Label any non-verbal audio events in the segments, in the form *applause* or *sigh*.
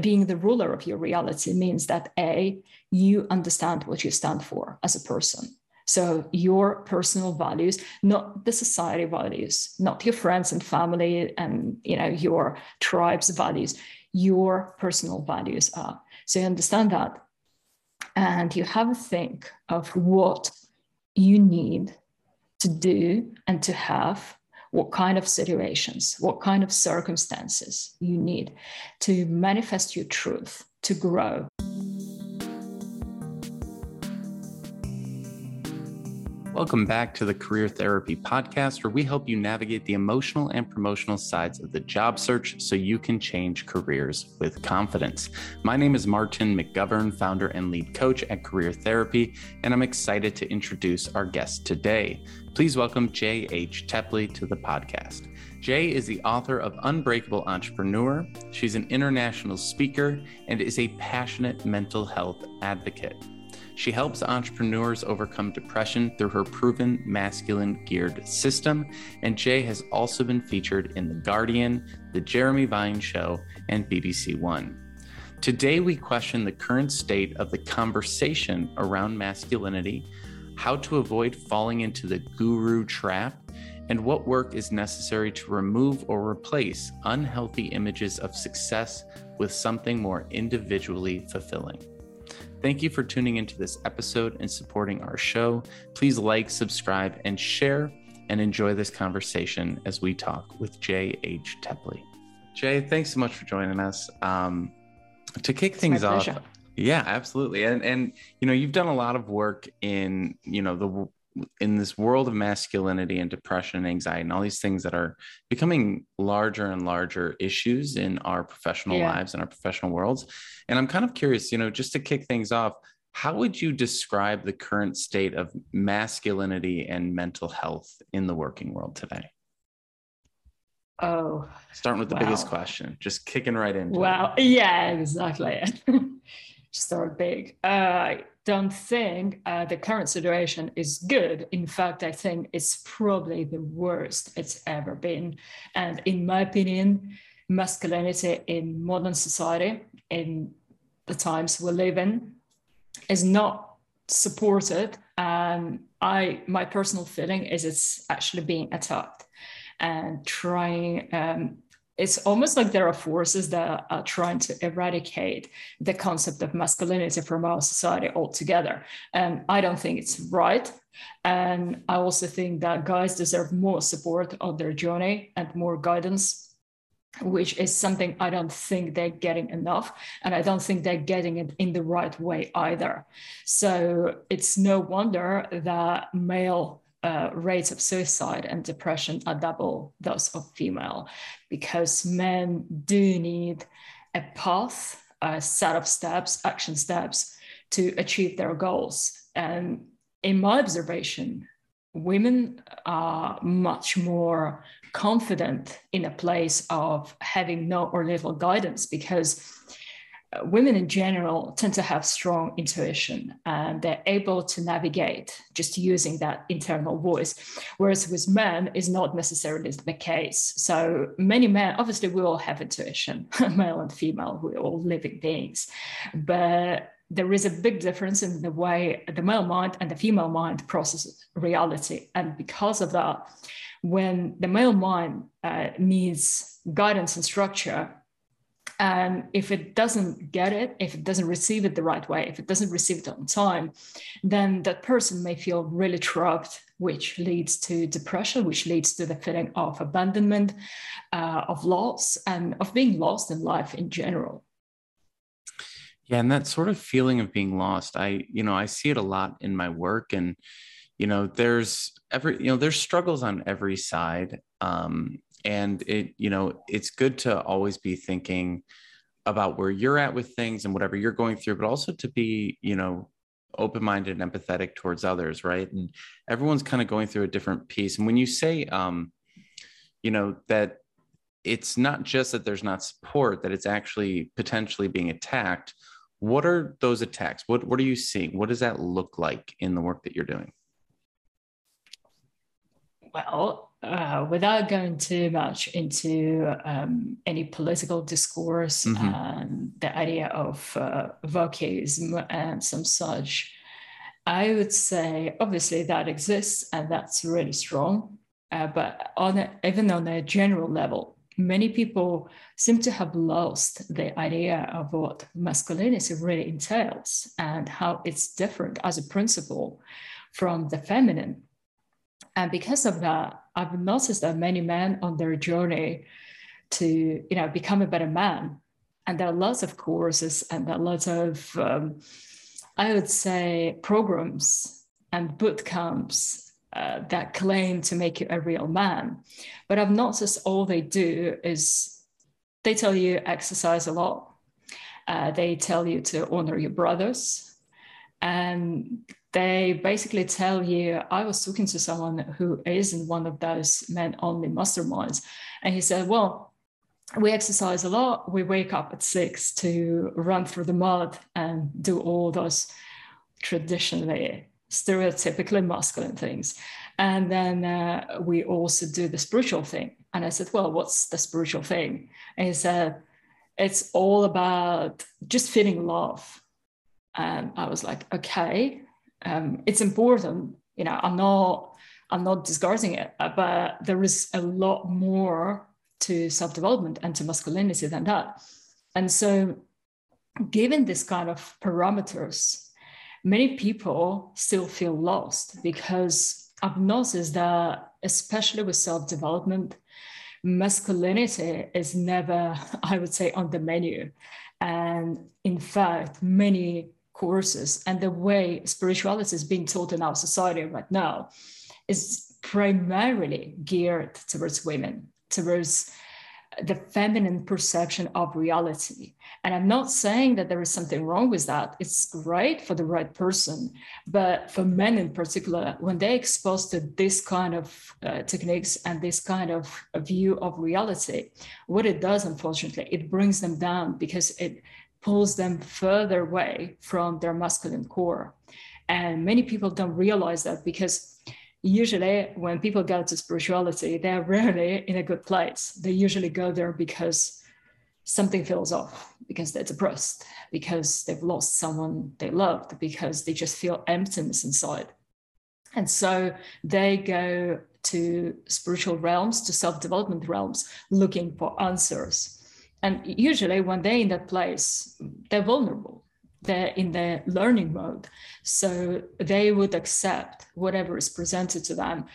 being the ruler of your reality means that A, you understand what you stand for as a person. So your personal values, not the society values, not your friends and family and you know your tribe's values, your personal values are. So you understand that. And you have a think of what you need to do and to have what kind of situations, what kind of circumstances you need to manifest your truth, to grow. Welcome back to the Career Therapy Podcast, where we help you navigate the emotional and promotional sides of the job search so you can change careers with confidence. My name is Martin McGovern, founder and lead coach at Career Therapy, and I'm excited to introduce our guest today. Please welcome J.H. Tepley to the podcast. Jay is the author of Unbreakable Entrepreneur. She's an international speaker and is a passionate mental health advocate. She helps entrepreneurs overcome depression through her proven masculine geared system. And Jay has also been featured in The Guardian, The Jeremy Vine Show, and BBC One. Today, we question the current state of the conversation around masculinity, how to avoid falling into the guru trap, and what work is necessary to remove or replace unhealthy images of success with something more individually fulfilling. Thank you for tuning into this episode and supporting our show. Please like, subscribe, and share, and enjoy this conversation as we talk with J.H. Tepley. Jay, thanks so much for joining us. Um, to kick it's things off, yeah, absolutely. And and you know, you've done a lot of work in you know the in this world of masculinity and depression and anxiety and all these things that are becoming larger and larger issues in our professional yeah. lives and our professional worlds and i'm kind of curious you know just to kick things off how would you describe the current state of masculinity and mental health in the working world today oh starting with the wow. biggest question just kicking right into wow it. yeah exactly *laughs* start big I don't think uh, the current situation is good. In fact, I think it's probably the worst it's ever been. And in my opinion, masculinity in modern society, in the times we live in, is not supported. And I, my personal feeling is it's actually being attacked and trying um, it's almost like there are forces that are trying to eradicate the concept of masculinity from our society altogether. And I don't think it's right. And I also think that guys deserve more support on their journey and more guidance which is something I don't think they're getting enough. And I don't think they're getting it in the right way either. So it's no wonder that male uh, rates of suicide and depression are double those of female because men do need a path, a set of steps, action steps to achieve their goals. And in my observation, women are much more confident in a place of having no or little guidance because women in general tend to have strong intuition and they're able to navigate just using that internal voice whereas with men is not necessarily the case. So many men obviously we all have intuition *laughs* male and female we're all living beings but there is a big difference in the way the male mind and the female mind processes reality. And because of that when the male mind uh, needs guidance and structure and if it doesn't get it, if it doesn't receive it the right way, if it doesn't receive it on time, then that person may feel really trapped, which leads to depression, which leads to the feeling of abandonment, uh, of loss, and of being lost in life in general. Yeah, and that sort of feeling of being lost, I, you know, I see it a lot in my work, and you know, there's every, you know, there's struggles on every side. Um, and it you know it's good to always be thinking about where you're at with things and whatever you're going through but also to be you know open-minded and empathetic towards others right? And everyone's kind of going through a different piece. And when you say um you know that it's not just that there's not support that it's actually potentially being attacked what are those attacks? What what are you seeing? What does that look like in the work that you're doing? Well, uh, without going too much into um, any political discourse mm-hmm. and the idea of uh, wokeism and some such, I would say obviously that exists and that's really strong. Uh, but on a, even on a general level, many people seem to have lost the idea of what masculinity really entails and how it's different as a principle from the feminine. And because of that, I've noticed that many men on their journey to you know become a better man, and there are lots of courses and there are lots of um, I would say programs and boot camps uh, that claim to make you a real man. But I've noticed all they do is they tell you exercise a lot. Uh, they tell you to honor your brothers. And they basically tell you, I was talking to someone who isn't one of those men only masterminds. And he said, Well, we exercise a lot. We wake up at six to run through the mud and do all those traditionally stereotypically masculine things. And then uh, we also do the spiritual thing. And I said, Well, what's the spiritual thing? And he said, It's all about just feeling love. And I was like, Okay, um, it's important. You know, I'm not. I'm not discarding it, uh, but there is a lot more to self-development and to masculinity than that. And so, given this kind of parameters, many people still feel lost because I've noticed that, especially with self development, masculinity is never, *laughs* I would say, on the menu. And in fact, many courses and the way spirituality is being taught in our society right now is primarily geared towards women, towards the feminine perception of reality. And I'm not saying that there is something wrong with that. It's great for the right person. But for men in particular, when they're exposed to this kind of uh, techniques and this kind of view of reality, what it does, unfortunately, it brings them down because it pulls them further away from their masculine core. And many people don't realize that because usually when people go to spirituality, they're *laughs* rarely in a good place. They usually go there because something feels off, because they're depressed, because they've lost someone they loved, because they just feel emptiness inside. And so they go to spiritual realms, to self development realms, looking for answers. And usually, when they're in that place, they're vulnerable. They're in the learning mode. So they would accept whatever is presented to them.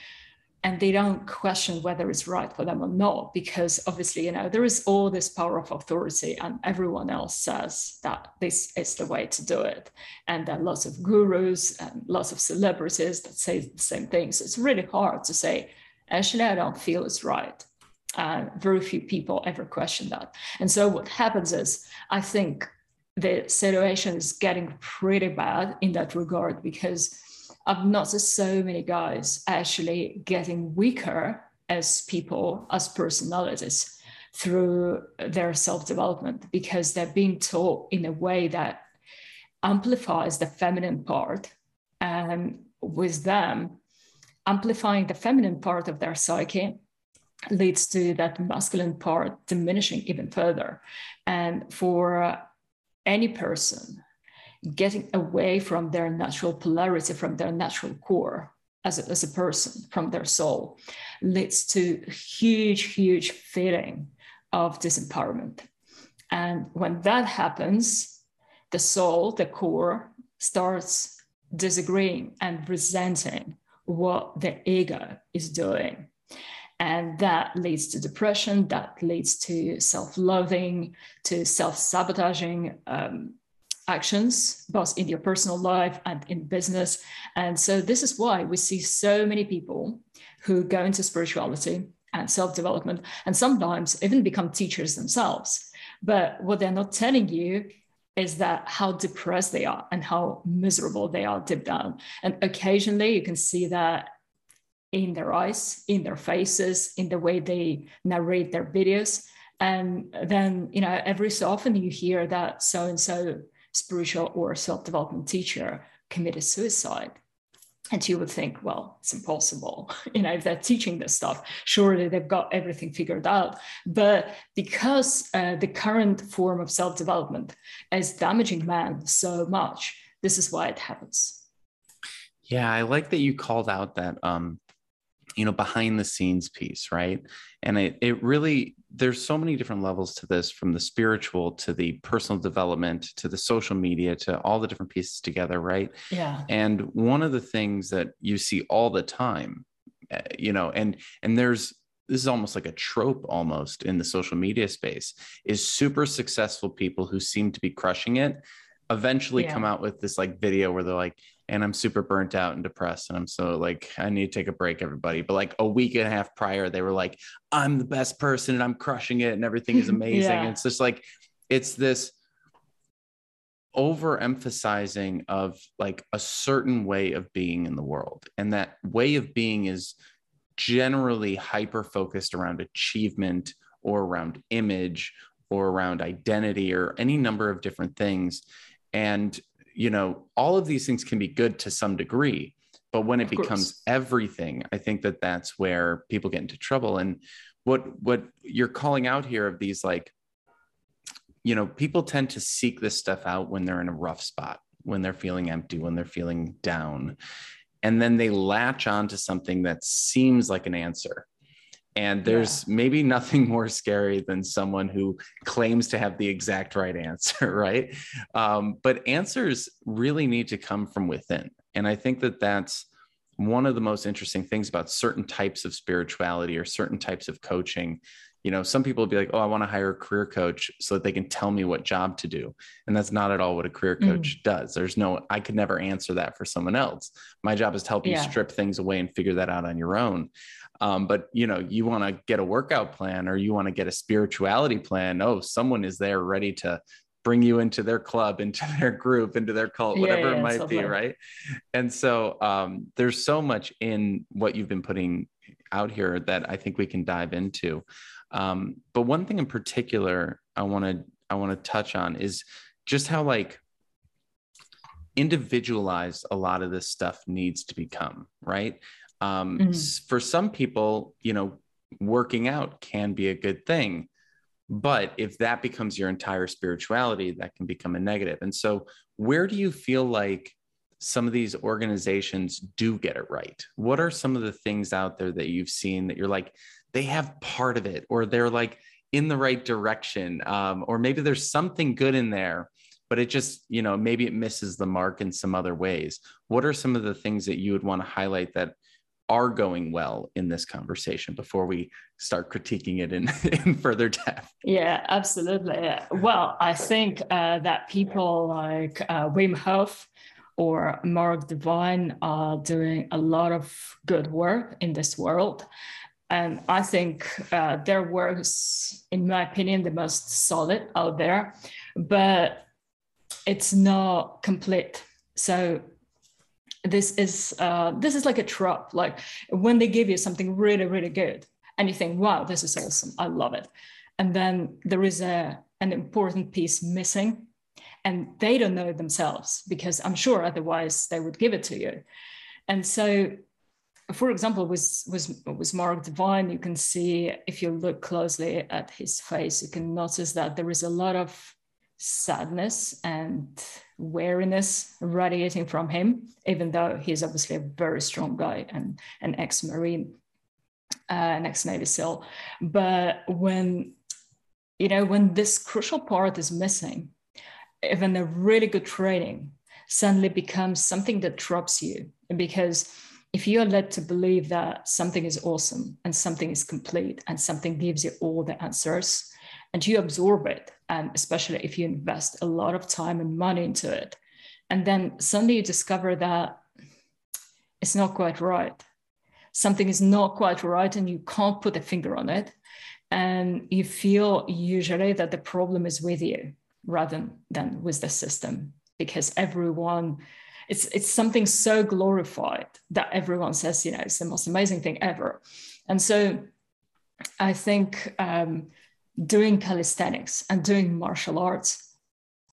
And they don't question whether it's right for them or not because obviously you know there is all this power of authority and everyone else says that this is the way to do it. And there are lots of gurus and lots of celebrities that say the same things so it's really hard to say actually i don't feel it's right uh, very few people ever question that and so what happens is i think the situation is getting pretty bad in that regard because I've noticed so many guys actually getting weaker as people, as personalities through their self development because they're being taught in a way that amplifies the feminine part. And with them, amplifying the feminine part of their psyche leads to that masculine part diminishing even further. And for any person getting away from their natural polarity, from their natural core as a, as a person, from their soul, leads to huge, huge feeling of disempowerment. And when that happens, the soul, the core, starts disagreeing and resenting what the ego is doing. And that leads to depression, that leads to self loathing, to self sabotaging um, actions, both in your personal life and in business. And so, this is why we see so many people who go into spirituality and self development and sometimes even become teachers themselves. But what they're not telling you is that how depressed they are and how miserable they are deep down. And occasionally you can see that in their eyes, in their faces, in the way they narrate their videos. And then, you know, every so often you hear that so and so spiritual or self development teacher committed suicide. and you would think, well, it's impossible. *laughs* You know, if they're teaching this stuff, surely they've got everything figured out. But because uh, the current form of self development is damaging man so much, this is why it happens. Yeah, I like that you called out that um, you know behind the scenes piece right? And it, it really there's so many different levels to this from the spiritual to the personal development to the social media to all the different pieces together right? Yeah. And one of the things that you see all the time eh, you know and and there's this is almost like a trope almost in the social media space is super successful people who seem to be crushing it eventually yeah. come out with this like video where they're like and I'm super burnt out and depressed. And I'm so like, I need to take a break, everybody. But like a week and a half prior, they were like, I'm the best person and I'm crushing it and everything is *laughs* amazing. yeah. It's just like, it's this overemphasizing of like a certain way of being in the world. And that way of being is generally hyper focused around achievement or around image or around identity or any number of different things. And you know, all of these things can be good to some degree, but when it becomes everything, I think that that's where people get into trouble. And what what you're calling out here of these like, you know, people tend to seek this stuff out when they're in a rough spot, when they're feeling empty, when they're feeling down, and then they latch on to something that seems like an answer and there's yeah. maybe nothing *laughs* more scary than someone who claims to have the exact right answer, *laughs* right? Um, but answers really need to come from within. And I think that that's one of the most interesting things about certain types of spirituality or certain types of coaching. You know, some people will be like, oh, I want to hire a career coach so that they can tell me what job to do. And that's not at all what a career mm. coach mm. does. There's no, I could never answer that for someone else. My job is to help you strip things away and figure that out on your own. Um, but you know, you want to get a workout plan or you want to get a spirituality plan. Oh, someone is there ready to bring you into their club, *laughs* into their group, into their cult, whatever yeah, yeah, it might be, right? And so um, there's so much in what you've been putting out here that I think we can dive into. Um, but one thing in particular I want to I want to touch on is just how like individualized a lot of this stuff needs to become, right? Um, mm-hmm. For some people, you know, working out can be a good thing. But if that becomes your entire spirituality, that can become a negative. And so, where do you feel like some of these organizations do get it right? What are some of the things out there that you've seen that you're like, they have part of it, or they're like in the right direction, um, or maybe there's something good in there, but it just, you know, maybe it misses the mark in some other ways. What are some of the things that you would want to highlight that are going well in this conversation before we start critiquing it in, *laughs* in further depth. Yeah, absolutely. Well, I think uh, that people like uh, Wim Hof or Mark Divine are doing a lot of good work in this world. And I think uh, their work is, in my opinion, the most solid out there, but it's not complete. So this is uh, this is like a trap. Like when they give you something really really good, and you think, "Wow, this is awesome! I love it," and then there is a an important piece missing, and they don't know it themselves because I'm sure otherwise they would give it to you. And so, for example, with with with Mark Divine, you can see if you look closely at his face, you can notice that there is a lot of sadness and wariness radiating from him, even though he's obviously a very strong guy and an ex-marine, uh, an ex-navy SEAL. But when you know when this crucial part is missing, even a really good training suddenly becomes something that drops you because if you are led to believe that something is awesome and something is complete and something gives you all the answers and you absorb it and especially if you invest a lot of time and money into it and then suddenly you discover that it's not quite right. Something is not quite right and you can't put a finger on it and you feel usually that the problem is with you rather than with the system because everyone it's it's something so glorified that everyone says you know it's the most amazing thing ever and so i think um, doing calisthenics and doing martial arts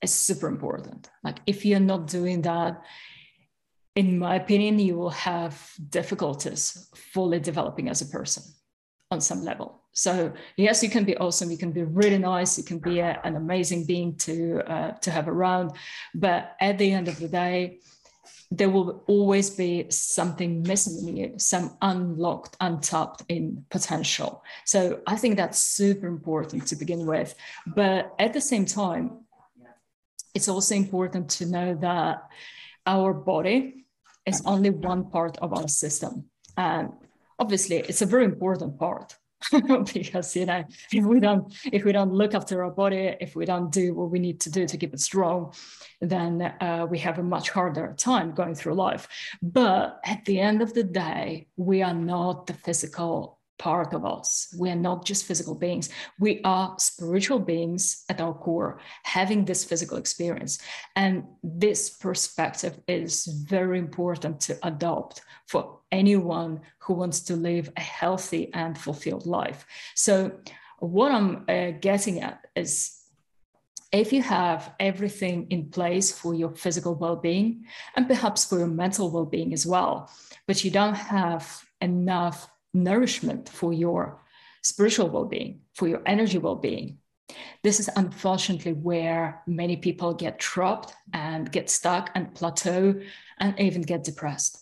is super important. Like if you're not doing that, in my opinion, you will have difficulties fully developing as a person on some level. So yes, you can be awesome. You can be really nice. You can be a, an amazing being to uh, to have around. But at the end of the day, there will always be something missing some unlocked, untapped in potential. So I think that's super important to begin with. But at the same time, it's also important to know that our body is only one part of our system. And obviously, it's a very important part. *laughs* because you know if we don't if we don't look after our body if we don't do what we need to do to keep it strong then uh, we have a much harder time going through life. But at the end of the day we are not the physical part of us. We are not just physical beings. We are spiritual beings at our core, having this physical experience. And this perspective is very important to adopt for anyone who wants to live a healthy and fulfilled life. So, what I'm uh, getting at is if you have everything in place for your physical well being and perhaps for your mental well being as well, but you don't have enough nourishment for your spiritual well being, for your energy well being. This is unfortunately where many people get trapped and get stuck and plateau and even get depressed.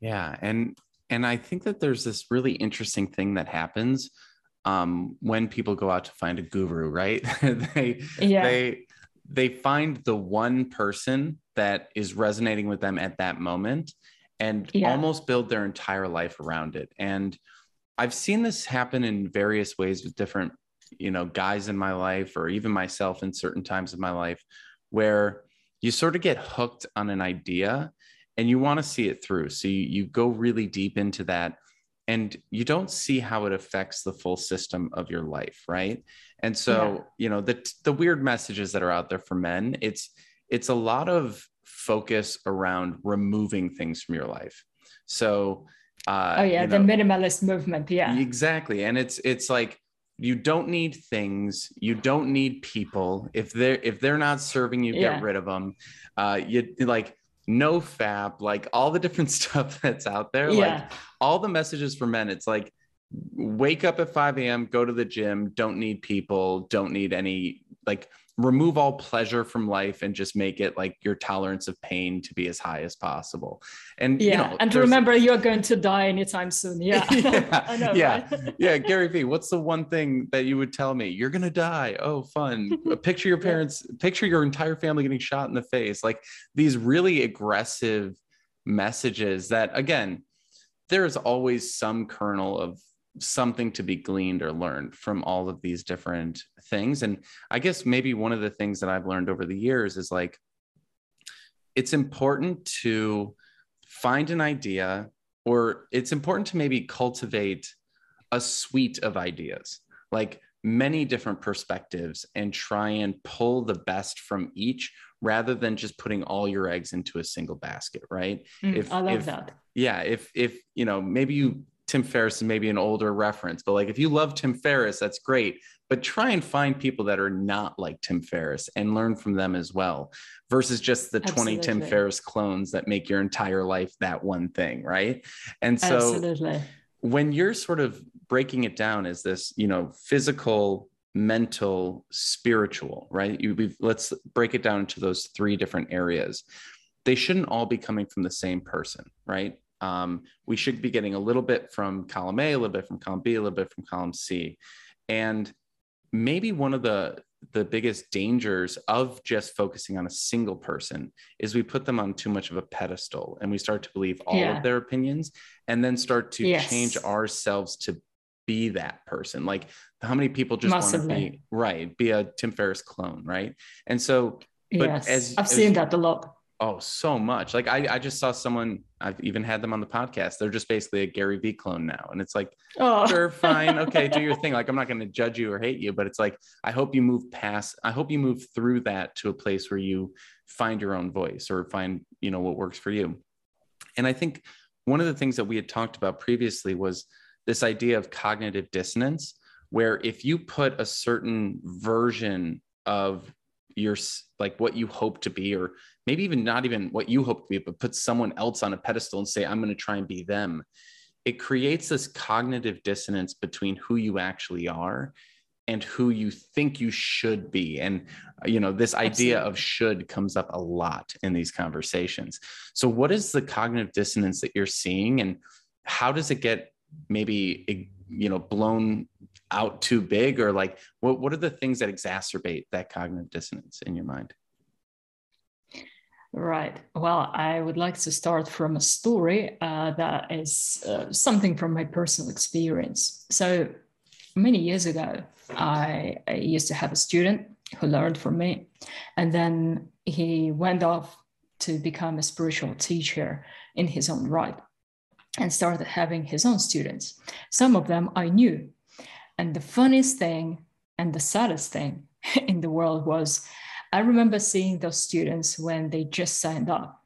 Yeah, and and I think that there's this really interesting thing that happens um, when people go out to find a guru, right? *laughs* they yeah. they they find the one person that is resonating with them at that moment and yeah. almost build their entire life around it. And I've seen this happen in various ways with different, you know, guys in my life or even myself in certain times of my life where you sort of get hooked on an idea and you want to see it through. So you, you go really deep into that and you don't see how it affects the full system of your life, right? And so, yeah. you know, the the weird messages that are out there for men, it's it's a lot of focus around removing things from your life. So, uh, oh yeah, you know, the minimalist movement. Yeah, exactly. And it's it's like you don't need things, you don't need people. If they're if they're not serving you, yeah. get rid of them. Uh, you like no fap, like all the different *laughs* stuff that's out there. Yeah. Like all the messages for men. It's like wake up at 5 a.m., go to the gym, don't need people, don't need any like remove all pleasure from life and just make it like your tolerance of pain to be as high as possible. And yeah, you know, and remember you're going to die anytime soon. Yeah. *laughs* yeah. *laughs* know, yeah. Right? *laughs* yeah. Gary Vee, what's the one thing that you would tell me? You're gonna die. Oh, fun. Uh, picture your parents, yeah. picture your entire family getting shot in the face. Like these really aggressive messages that again, there's always some kernel of something to be gleaned or learned from all of these different things. And I guess maybe one of the things that I've learned over the years is like, it's important to find an idea, or it's important to maybe cultivate a suite of ideas, like many different perspectives, and try and pull the best from each rather than just putting all your eggs into a single basket, right? Mm, if, I love if, that. Yeah. If, if, you know, maybe you Tim Ferriss is maybe an older reference, but like if you love Tim Ferriss, that's great. But try and find people that are not like Tim Ferriss and learn from them as well, versus just the Absolutely. 20 Tim Ferriss clones that make your entire life that one thing, right? And so Absolutely. when you're sort of breaking it down as this, you know, physical, mental, spiritual, right? You, let's break it down into those three different areas. They shouldn't all be coming from the same person, right? Um, we should be getting a little bit from column A, a little bit from column B, a little bit from column C. And maybe one of the the biggest dangers of just focusing on a single person is we put them on too much of a pedestal and we start to believe all yeah. of their opinions and then start to yes. change ourselves to be that person like how many people just want to be right be a tim ferriss clone right and so but yes. as i've as, seen that a lot Oh, so much. Like I, I just saw someone, I've even had them on the podcast. They're just basically a Gary Vee clone now. And it's like, oh, sure, fine. *laughs* Okay, do your thing. Like I'm not going to judge you or hate you, but it's like, I hope you move past, I hope you move through that to a place where you find your own voice or find, you know, what works for you. And I think one of the things that we had talked about previously was this idea of cognitive dissonance, where if you put a certain version of you're like what you hope to be or maybe even not even what you hope to be but put someone else on a pedestal and say i'm going to try and be them. It creates this cognitive dissonance between who you actually are and who you think you should be. And uh, you know this idea Absolutely. of should comes up a lot in these conversations. So what is the cognitive dissonance that you're seeing and how does it get maybe you know blown out too big? Or like what, what are the things that exacerbate that cognitive dissonance in your mind Right. Well, I would like to start from a story uh, that is uh, something from my personal experience. So, many years ago, I, I, used to have a student who learned from me, and then he went off to become a spiritual teacher in his own right and started having his own students. Some of them I knew. And the funniest thing and the saddest thing *laughs* in the world was I remember seeing those students when they just signed up.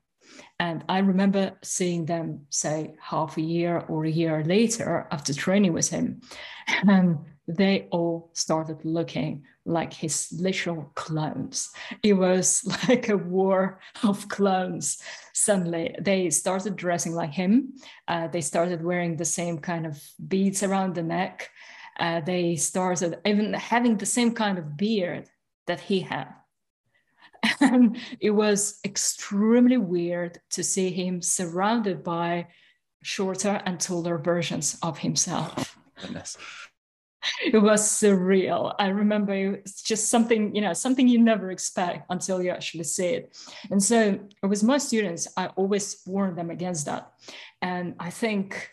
And I remember seeing them, say, half a year or a year later after training with him. And they all started looking like his literal clones. It was *laughs* like a war of clones. Suddenly, they started dressing like him. Uh, they started wearing the same kind of beads around the neck. Uh, they started even having the same kind of beard that he had. And *laughs* it was extremely weird to see him surrounded by shorter and taller versions of himself. Oh, goodness. It was surreal. I remember it's just something, you know, something you never expect until you actually see it. And so with my students, I always warn them against that. And I think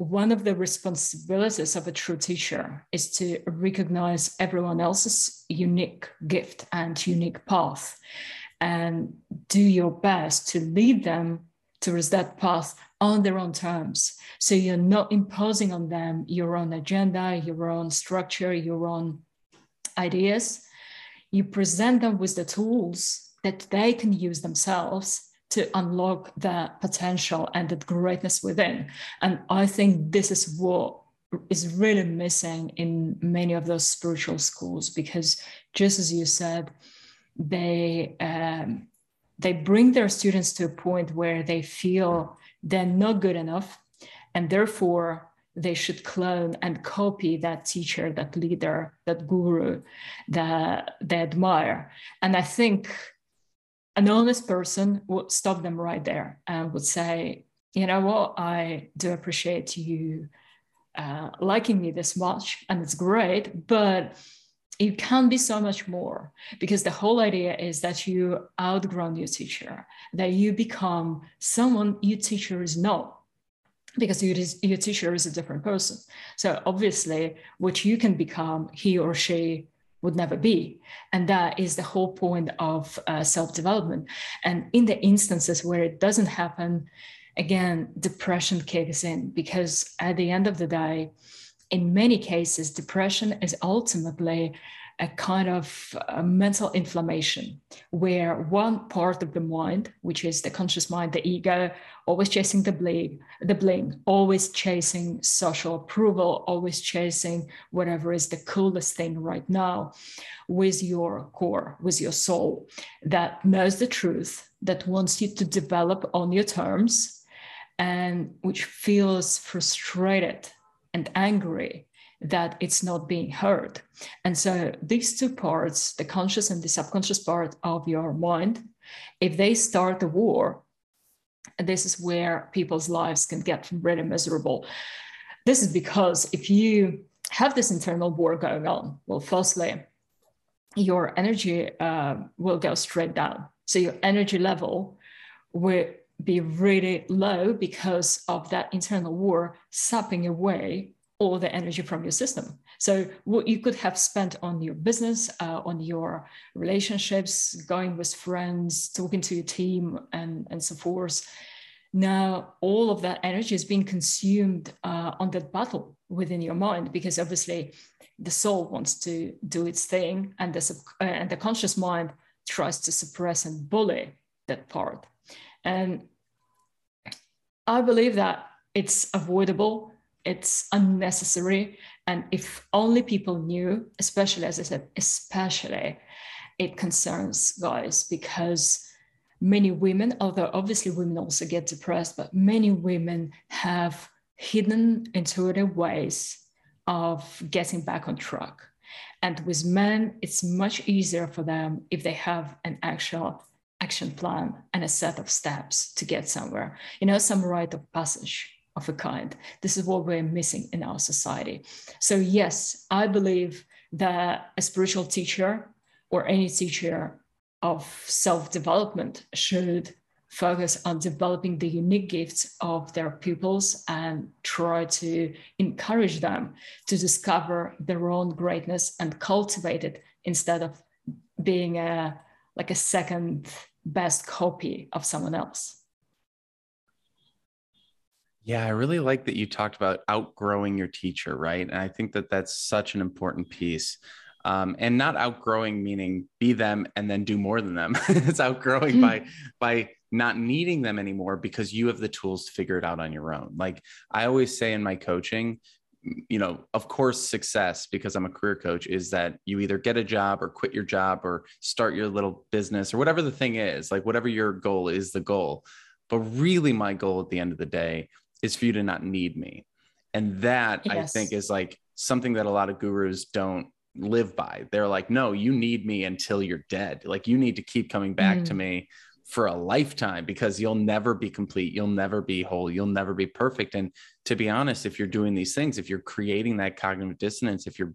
one of the responsibilities of a true teacher is to recognize everyone else's unique gift and unique path and do your best to lead them towards that path on their own terms. So you're not imposing on them your own agenda, your own structure, your own ideas. You present them with the tools that they can use themselves to unlock that potential and that greatness within. And I think this is what is really missing in many of those spiritual schools because just as you said, they um, they bring their students to a point where they feel they're not good enough and therefore they should clone and copy that teacher that leader that guru that they admire and i think an honest person would stop them right there and would say, you know what, I do appreciate you uh, liking me this much, and it's great, but you can be so much more because the whole idea is that you outgrow your teacher, that you become someone your teacher is not because your teacher is a different person. So obviously, what you can become, he or she would never be. And that is the whole point of uh, self development. And in the instances where it doesn't happen, again, depression kicks in because at the end of the day, in many cases, depression is ultimately a kind of a mental inflammation where one part of the mind, which is the conscious mind, the ego, always chasing the bling, the bling, always chasing social approval, always chasing whatever is the coolest thing right now, with your core, with your soul that knows the truth, that wants you to develop on your terms, and which feels frustrated and angry that it's not being heard. And so these two parts, the conscious and the subconscious part of your mind, if they start a war, this is where people's lives can get really miserable. This is because if you have this internal war going on, well, firstly, your energy uh, will go straight down. So your energy level will be really low because of that internal war sapping away all the energy from your system. So what you could have spent on your business, uh, on your relationships, going with friends, talking to your team, and and so forth. Now all of that energy is being consumed uh, on that battle within your mind because obviously the soul wants to do its thing, and the sub- uh, and the conscious mind tries to suppress and bully that part. And I believe that it's avoidable it's unnecessary. And if only people knew, especially as I said, especially it concerns guys because many women, although obviously women also get depressed, but many women have hidden intuitive ways of getting back on track. And with men, it's much easier for them if they have an actual action plan and a set of steps to get somewhere, you know, some rite of passage of a kind. This is what we're missing in our society. So, yes, I believe that a spiritual teacher or any teacher of self development should focus on developing the unique gifts of their pupils and try to encourage them to discover their own greatness and cultivate it instead of being a like a second best copy of someone else yeah, I really like that you talked about outgrowing your teacher, right? And I think that that's such an important piece. Um, and not outgrowing meaning be them and then do more than them. *laughs* it's outgrowing mm. by by not needing them anymore because you have the tools to figure it out on your own. Like I always say in my coaching, you know, of course, success because I'm a career coach is that you either get a job or quit your job or start your little business or whatever the thing is, like whatever your goal is the goal. But really, my goal at the end of the day is for you to not need me. And that yes. I think is like something that a lot of gurus don't live by. They're like, no, you need me until you're dead. Like you need to keep coming back mm. to me for a lifetime because you'll never be complete. You'll never be whole. You'll never be perfect. And to be honest, if you're doing these things, if you're creating that cognitive dissonance, if you're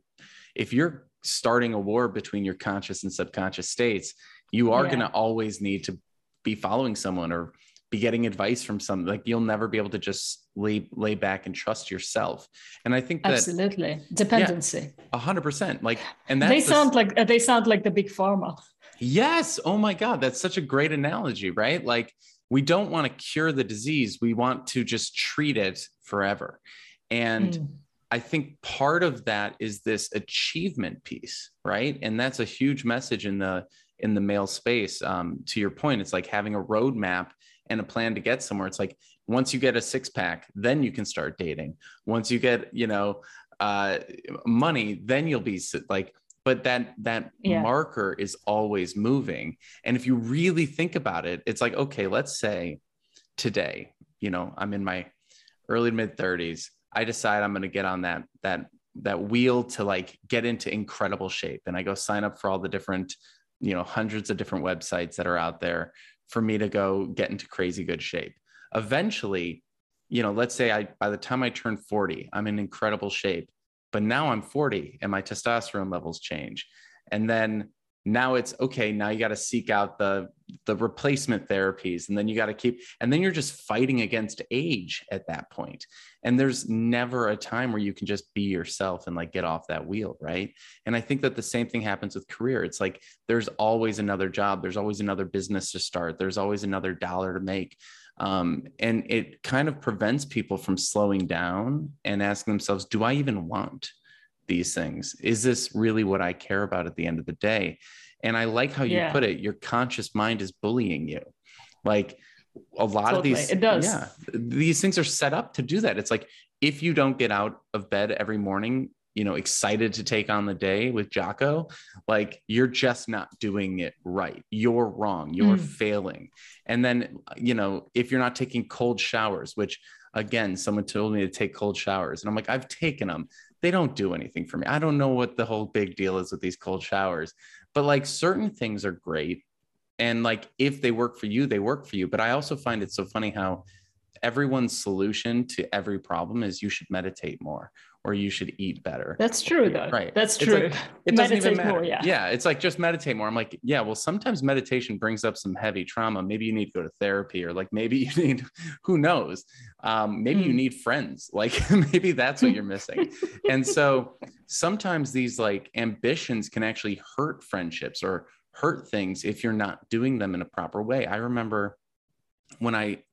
if you're starting a war between your conscious and subconscious states, you are yeah. going to always need to be following someone or be getting advice from some like you'll never be able to just lay lay back and trust yourself. And i think that absolutely. Dependency. A hundred percent. Like and they sound the, like they sound like the big pharma. Yes. Oh my god. That's such a great analogy right? Like we don't want to cure the disease. We want to just treat it forever. And mm. I think part of that is this achievement piece, right? And that's a huge message in the in the male space. Um, to your point, it's like having a roadmap and a plan to get somewhere. It's like once you get a six pack, then you can start dating. Once you get, you know, uh, money, then you'll be like, but that that yeah. marker is always moving. And if you really think about it, it's like, okay, let's say today, you know, I'm in my early mid 30s. I decide I'm going to get on that that that wheel to like get into incredible shape and I go sign up for all the different you know hundreds of different websites that are out there for me to go get into crazy good shape. Eventually, you know, let's say I by the time I turn 40, I'm in incredible shape. But now I'm 40 and my testosterone levels change. And then now it's okay now you got to seek out the the replacement therapies and then you got to keep and then you're just fighting against age at that point. And there's never a time where you can just be yourself and like get off that wheel right? And i think that the same thing happens with career. It's like there's always another job there's always another business to start there's always another dollar to make. Um, and it kind of prevents people from slowing down and asking themselves do i even want these things? Is this really what I care about at the end of the day? And I like how you yeah. put it. Your conscious mind is bullying you. Like a lot totally. of these, it does. Yeah, these things are set up to do that. It's like if you don't get out of bed every morning, you know, excited to take on the day with Jocko, like you're just not doing it right. You're wrong. You're mm. failing. And then, you know, if you're not taking cold showers, which again, someone told me to take cold showers, and I'm like, I've taken them they don't do anything for me. I don't know what the whole big deal is with these cold showers, but like certain things are great. And like if they work for you, they work for you. But I also find it so funny how everyone's solution to every problem is you should meditate more or you should eat better. That's true, though. Right. That's true. Like, it doesn't meditate even matter. More, yeah. yeah. It's like just meditate more. I'm like, yeah, well, sometimes meditation brings up some heavy trauma. Maybe you need to go to therapy or like maybe *laughs* you need, who knows? Um, maybe mm. you hmm. need friends. *laughs* Like maybe that's what you're missing. *laughs* and so sometimes these like ambitions can actually hurt friendships or hurt things if you're not doing them in a proper way. I remember when I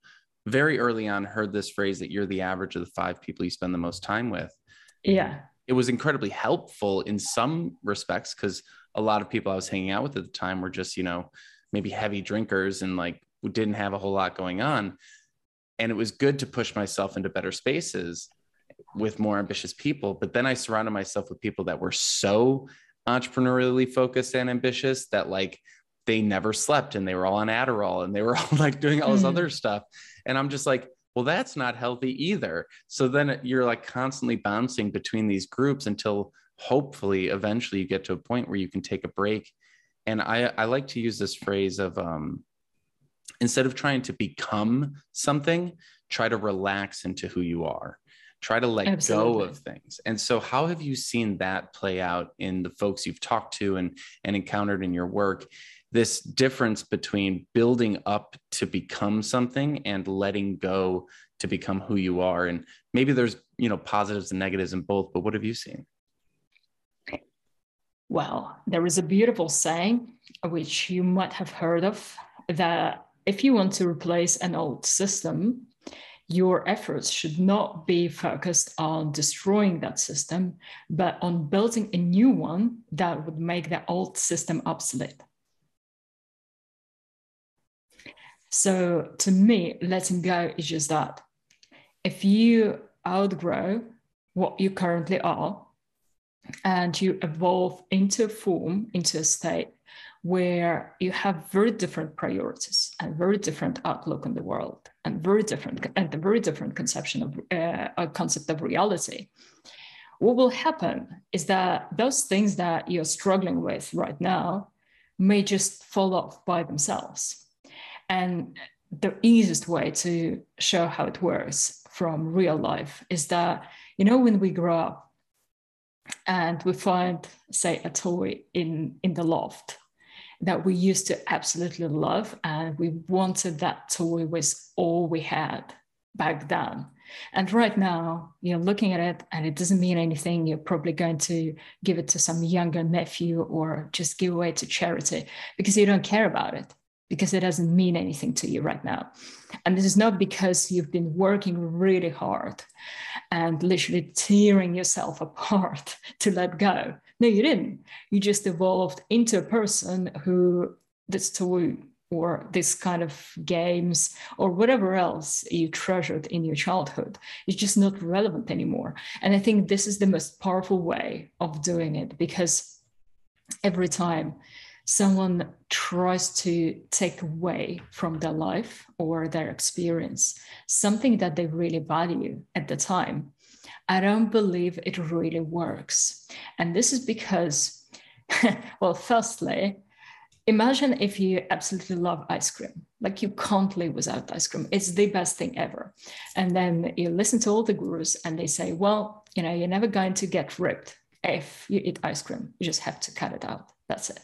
very early on heard this phrase that you're the average of the five people you spend the most time with yeah. It was incredibly helpful in some respects because a lot of people I was hanging out with at the time were just, you know, maybe heavy drinkers and like didn't have a whole lot going on. And it was good to push myself into better spaces with more ambitious people. But then I surrounded myself with people that were so entrepreneurially focused and ambitious that like they never slept and they were all on Adderall and they were *laughs* all like doing all this mm. other stuff. And I'm just like, well, that's not healthy either. So then you're like constantly bouncing between these groups until hopefully eventually you get to a point where you can take a break. And I, I like to use this phrase of um, instead of trying to become something, try to relax into who you are try to let Absolutely. go of things and so how have you seen that play out in the folks you've talked to and and encountered in your work this difference between building up to become something and letting go to become who you are and maybe there's you know positives and negatives in both but what have you seen well there is a beautiful saying which you might have heard of that if you want to replace an old system your efforts should not be focused on destroying that system, but on building a new one that would make the old system obsolete. So to me, letting go is just that. If you outgrow what you currently are and you evolve into a form, into a state where you have very different priorities and very different outlook on the world and very different and a very different conception of uh, a concept of reality what will happen is that those things that you're struggling with right now may just fall off by themselves and the easiest way to show how it works from real life is that you know when we grow up and we find say a toy in in the loft that we used to absolutely love and we wanted that toy was all we had back then. And right now you're looking at it and it doesn't mean anything. You're probably going to give it to some younger nephew or just give away to charity because you don't care about it because it doesn't mean anything to you right now. And this is not because you've been working really hard and literally tearing yourself *laughs* apart to let go. No, you didn't. You just evolved into a person who this toy or this kind of games or whatever else you treasured in your childhood is just not relevant anymore. And I think this is the most powerful way of doing it because every time someone tries to take away from their life or their experience something that they really value at the time, I don't believe it really works. And this is because, *laughs* well, firstly, imagine if you absolutely love ice cream. Like you can't live without ice cream. It's the best thing ever. And then you listen to all the gurus and they say well you know you're never going to get ripped if you eat ice cream. You just have to cut it out. That's it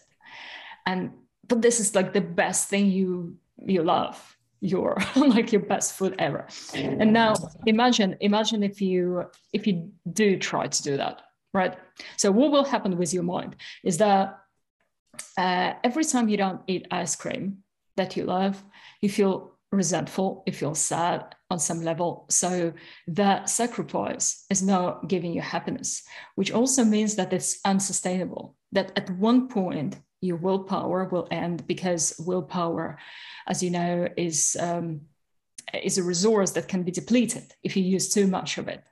and but this is like the best thing you you love your *laughs* like your best food ever. And now imagine imagine if you if you do try to do that right? So what will happen with your mind is that uh, every time you don't eat ice cream that you love you feel resentful you feel sad on some level. So that sacrifice is not giving you happiness which also means that it's unsustainable that at one point your willpower will end because willpower, as you know, is um, is a resource that can be depleted if you use too much of it.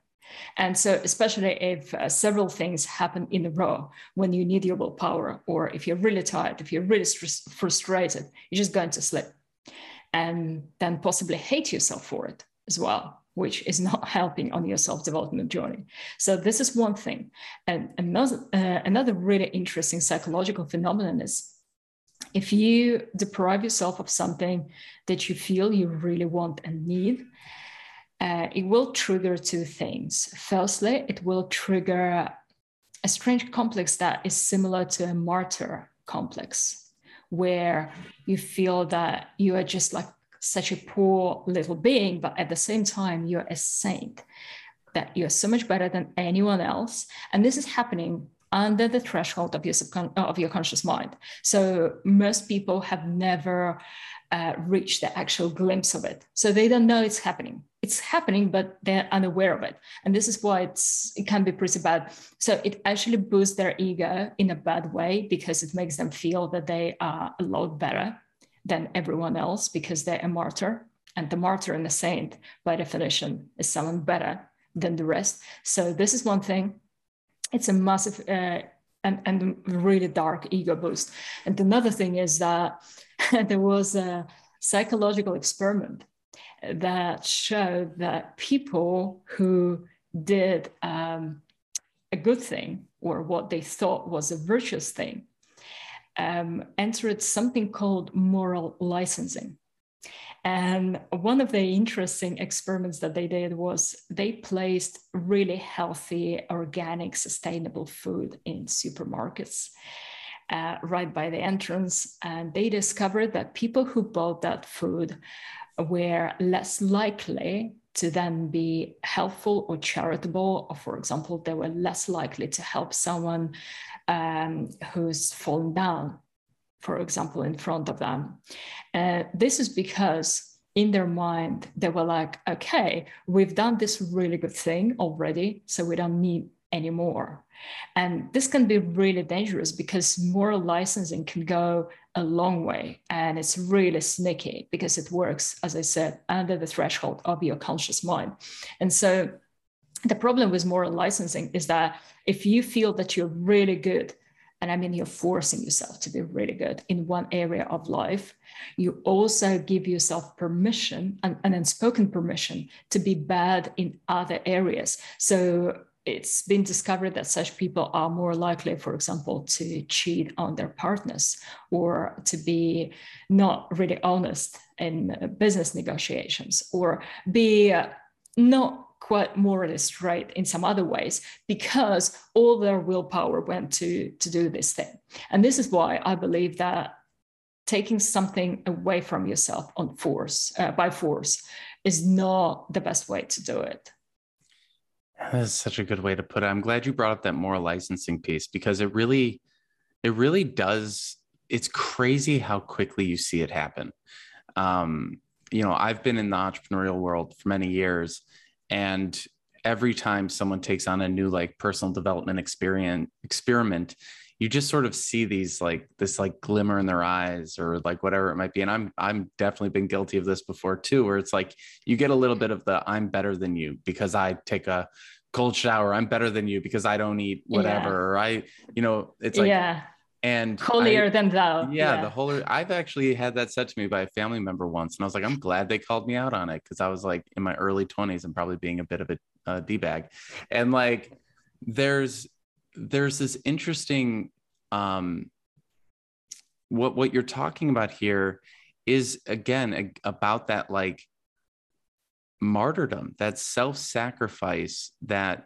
And so, especially if uh, several things happen in a row when you need your willpower, or if you're really tired, if you're really frustrated, you're just going to slip and then possibly hate yourself for it as well which is not *laughs* helping on your self-development journey. So this is one thing. And another, uh, another really interesting psychological phenomenon is if you deprive yourself of something that you feel you really want and need, uh, it will trigger two things. Firstly, it will trigger a strange complex that is similar to a martyr complex, where you feel that you are just like such a poor little being, but at the same time, you're a saint, that you're so much better than anyone else. And this is happening under the threshold of your, subcon- of your conscious mind. So most people have never uh, reached the actual glimpse of it. So they don't know it's happening. It's happening, but they're unaware of it. And this is why it's, it can be pretty bad. So it actually boosts their ego in a bad way because it makes them feel that they are a lot better than everyone else because they're a martyr. And the martyr and the saint, by definition, is someone better than the rest. So this is one thing. It's a massive uh, and, and really dark ego boost. And another thing is that *laughs* there was a psychological experiment that showed that people who did um, a good thing or what they thought was a virtuous thing um, entered something called moral licensing. And one of the interesting experiments that they did was they placed really healthy, organic, sustainable food in supermarkets. Uh, right by the entrance, and they discovered that people who bought that food were less likely to then be helpful or charitable, or for example, they were less likely to help someone um, who's fallen down, for example, in front of them. Uh, this is because in their mind, they were like, okay, we've done this really good thing already, so we don't need any more. And this can be really dangerous because moral licensing can go a long way and it's really sneaky because it works, as I said, under the threshold of your conscious mind. And so the problem with moral licensing is that if you feel that you're really good, and I mean, you're forcing yourself to be really good in one area of life, you also give yourself permission, an, an unspoken permission, to be bad in other areas. So it's been discovered that such people are more likely, for example, to cheat on their partners or to be not really honest in business negotiations or be uh, not quite morally straight in some other ways because all their willpower went to, to do this thing. And this is why I believe that taking something away from yourself on force uh, by force is not the best way to do it that's such a good way to put it. I'm glad you brought up that moral licensing piece because it really, it really does. It's crazy how quickly you see it happen. Um, you know, I've been in the entrepreneurial world for many years, and every time someone takes on a new like personal development experience experiment, you just sort of see these like this like glimmer in their eyes or like whatever it might be. And i'm i'm definitely been guilty of this before too where it's like you get a little bit of the i'm better than you because i take a cold shower. I'm better than you because i don't eat whatever yeah. or i you know it's like yeah and holier I, than thou. Yeah, yeah, the whole i've actually had that said to me by a family member once and i was like i'm glad they called me out on it because i was like in my early 20s and probably being a bit of a, a d-bag. And like there's there's this interesting um, what what you're talking about here is again a, about that like martyrdom that self-sacrifice that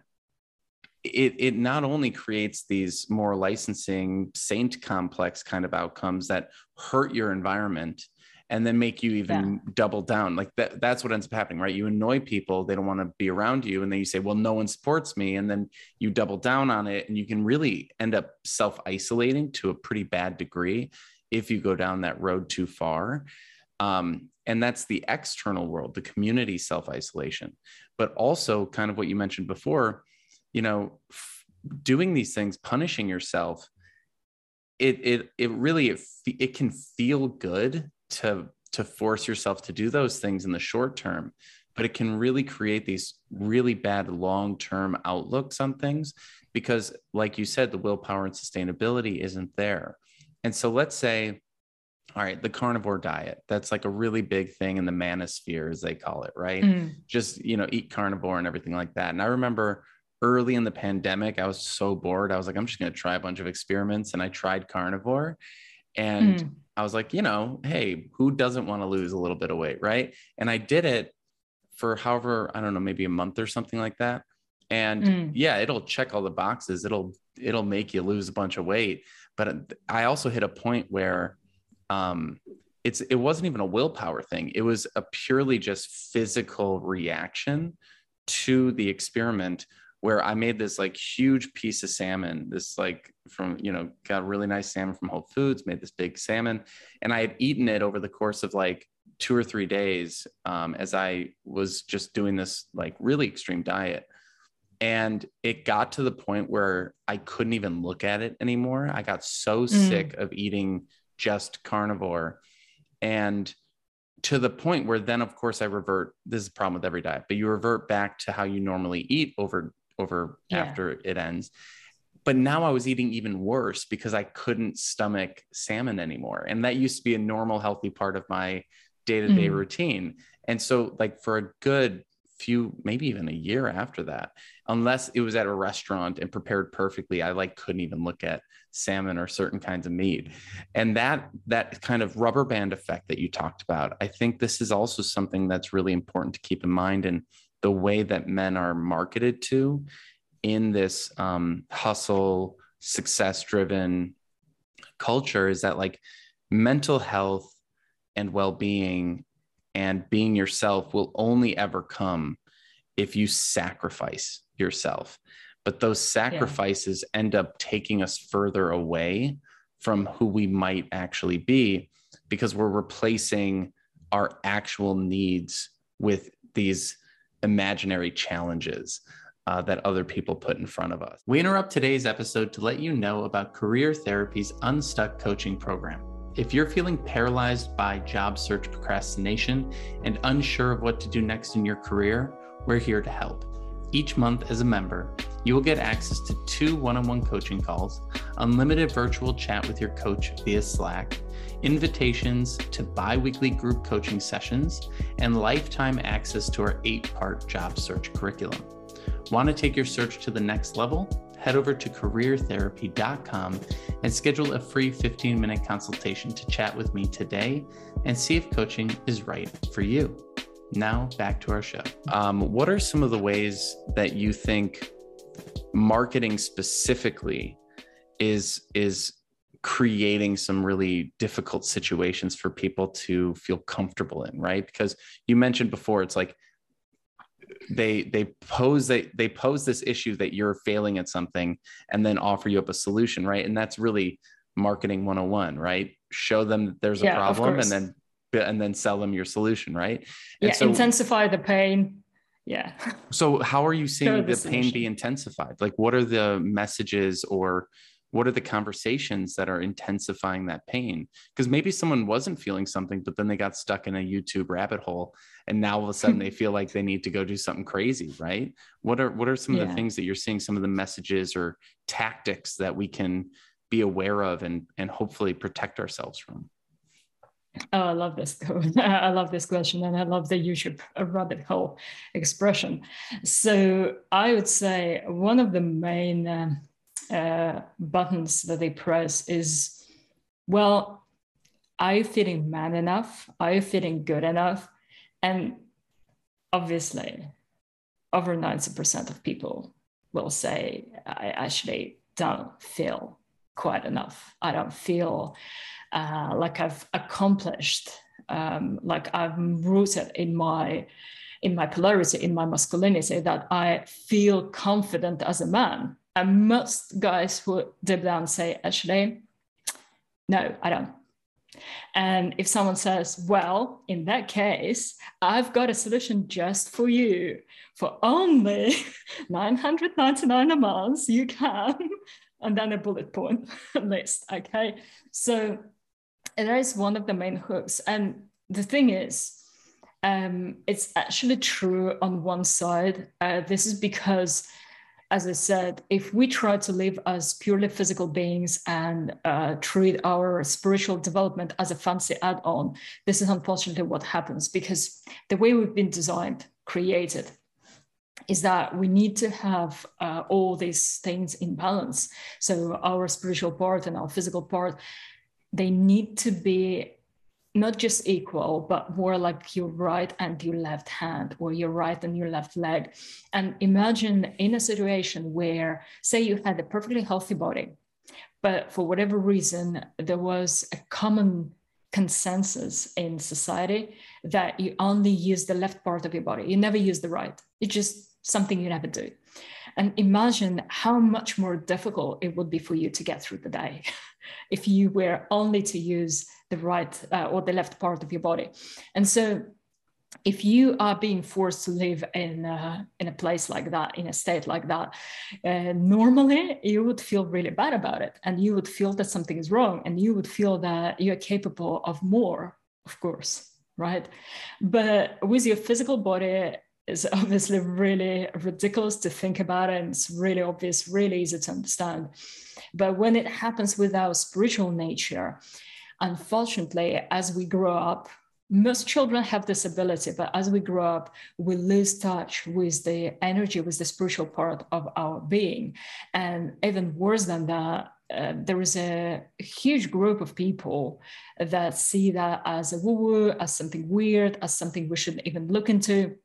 it it not only creates these moral licensing saint complex kind of outcomes that hurt your environment and then make you even yeah. double down. Like that, that's what ends up happening, right? You annoy people, they don't want to be around you. And then you say, well, no one supports me. And then you double down on it. And you can really end up self isolating to a pretty bad degree if you go down that road too far. Um, and that's the external world, the community self isolation. But also, kind of what you mentioned before, you know, f- doing these things, punishing yourself. It, it, it really it, it can feel good to to force yourself to do those things in the short term but it can really create these really bad long-term outlooks on things because like you said the willpower and sustainability isn't there and so let's say all right the carnivore diet that's like a really big thing in the manosphere as they call it right mm. just you know eat carnivore and everything like that and i remember early in the pandemic i was so bored i was like i'm just going to try a bunch of experiments and i tried carnivore and mm. I was like, you know, hey, who doesn't want to lose a little bit of weight, right? And I did it for however, I don't know, maybe a month or something like that. And mm. yeah, it'll check all the boxes. It'll it'll make you lose a bunch of weight. But I also hit a point where um it's it wasn't even a willpower thing. It was a purely just physical reaction to the experiment where I made this like huge piece of salmon, this like from, you know, got really nice salmon from Whole Foods, made this big salmon. And I had eaten it over the course of like two or three days um, as I was just doing this like really extreme diet. And it got to the point where I couldn't even look at it anymore. I got so mm. sick of eating just carnivore. And to the point where then of course i revert this is a problem with every diet but you revert back to how you normally eat over over yeah. after it ends but now I was eating even worse because I couldn't stomach salmon anymore. And that used to be a normal, healthy part of my day to day routine. And so, like, for a good few, maybe even a year after that, unless it was at a restaurant and prepared perfectly, I like couldn't even look at salmon or certain kinds of meat. And that that kind of rubber band effect that you talked about, I think this is also something that's really important to keep in mind in the way that men are marketed to in this um, hustle, success driven culture is that like mental health and well being and being yourself will only ever come if you sacrifice yourself. But those sacrifices yeah. end up taking us further away from who we might actually be because we're replacing our actual needs with these imaginary challenges uh, that other people put in front of us. We interrupt today's episode to let you know about Career Therapy's Unstuck Coaching Program. If you're feeling paralyzed by job search procrastination and unsure of what to do next in your career, we're here to help. Each month, as a member, you will get access to two one on one coaching calls, unlimited virtual chat with your coach via Slack, invitations to bi weekly group coaching sessions, and lifetime access to our eight part job search curriculum. Want to take your search to the next level? Head over to careertherapy.com and schedule a free 15 minute consultation to chat with me today and see if coaching is right for you. Now, back to our show. Um, what are some of the ways that you think marketing specifically is is creating some really difficult situations for people to feel comfortable in right? Because you mentioned before it's like they they pose they they pose this issue that you're failing at something and then offer you up a solution right? And that's really marketing 101 right? Show them that there's a yeah, problem and then and then sell them your solution right? And yeah so, intensify the pain. Yeah. *laughs* So how are you seeing the, the pain be intensified? Like what are the messages or what are the conversations that are intensifying that pain? Because maybe someone wasn't feeling something but then they got stuck in a youtube rabbit hole and now all of a sudden *laughs* they feel like they need to go do something crazy right? What are what are some yeah. of the things that you're seeing some of the messages or tactics that we can be aware of and and hopefully protect ourselves from Oh, I love this. *laughs* I love this question, and I love the YouTube rabbit hole expression. So, I would say one of the main uh, uh, buttons that they press is well are you feeling man enough are you feeling good enough and obviously over 90% of people will say i actually don't feel quite enough i don't feel uh, like i've accomplished um, like i'm rooted in my in my polarity in my masculinity that i feel confident as a man and most guys would deep down say, actually, no, I don't. And if someone says, well, in that case, I've got a solution just for you. For only *laughs* 999 a month, you can, *laughs* and then a bullet point *laughs* list. Okay. So that is one of the main hooks. And the thing is, um, it's actually true on one side. Uh, this is because as I said, if we try to live as purely physical beings and uh, treat our spiritual development as a fancy add on, this is unfortunately what happens because the way we've been designed, created, is that we need to have uh, all these things in balance. So, our spiritual part and our physical part, they need to be not just equal, but more like your right and your left hand or your right and your left leg. And imagine in a situation where, say, you had a perfectly healthy body, but for whatever reason, there was a common consensus in society that you only use the left part of your body, you never use the right. It's just something you never do. And imagine how much more difficult it would be for you to get through the day *laughs* if you were only to use the right uh, or the left part of your body. And so if you are being forced to live in a, in a place like that, in a state like that, uh, normally you would feel really bad about it, and you would feel that something is wrong, and you would feel that you're capable of more, of course, right? But with your physical body, is obviously really ridiculous to think about it and it's really obvious really easy to understand but when it happens with our spiritual nature unfortunately as we grow up most children have this ability but as we grow up we lose touch with the energy with the spiritual part of our being and even worse than that uh, there is a huge group of people that see that as a woo woo, as something weird, as something we shouldn't even look into.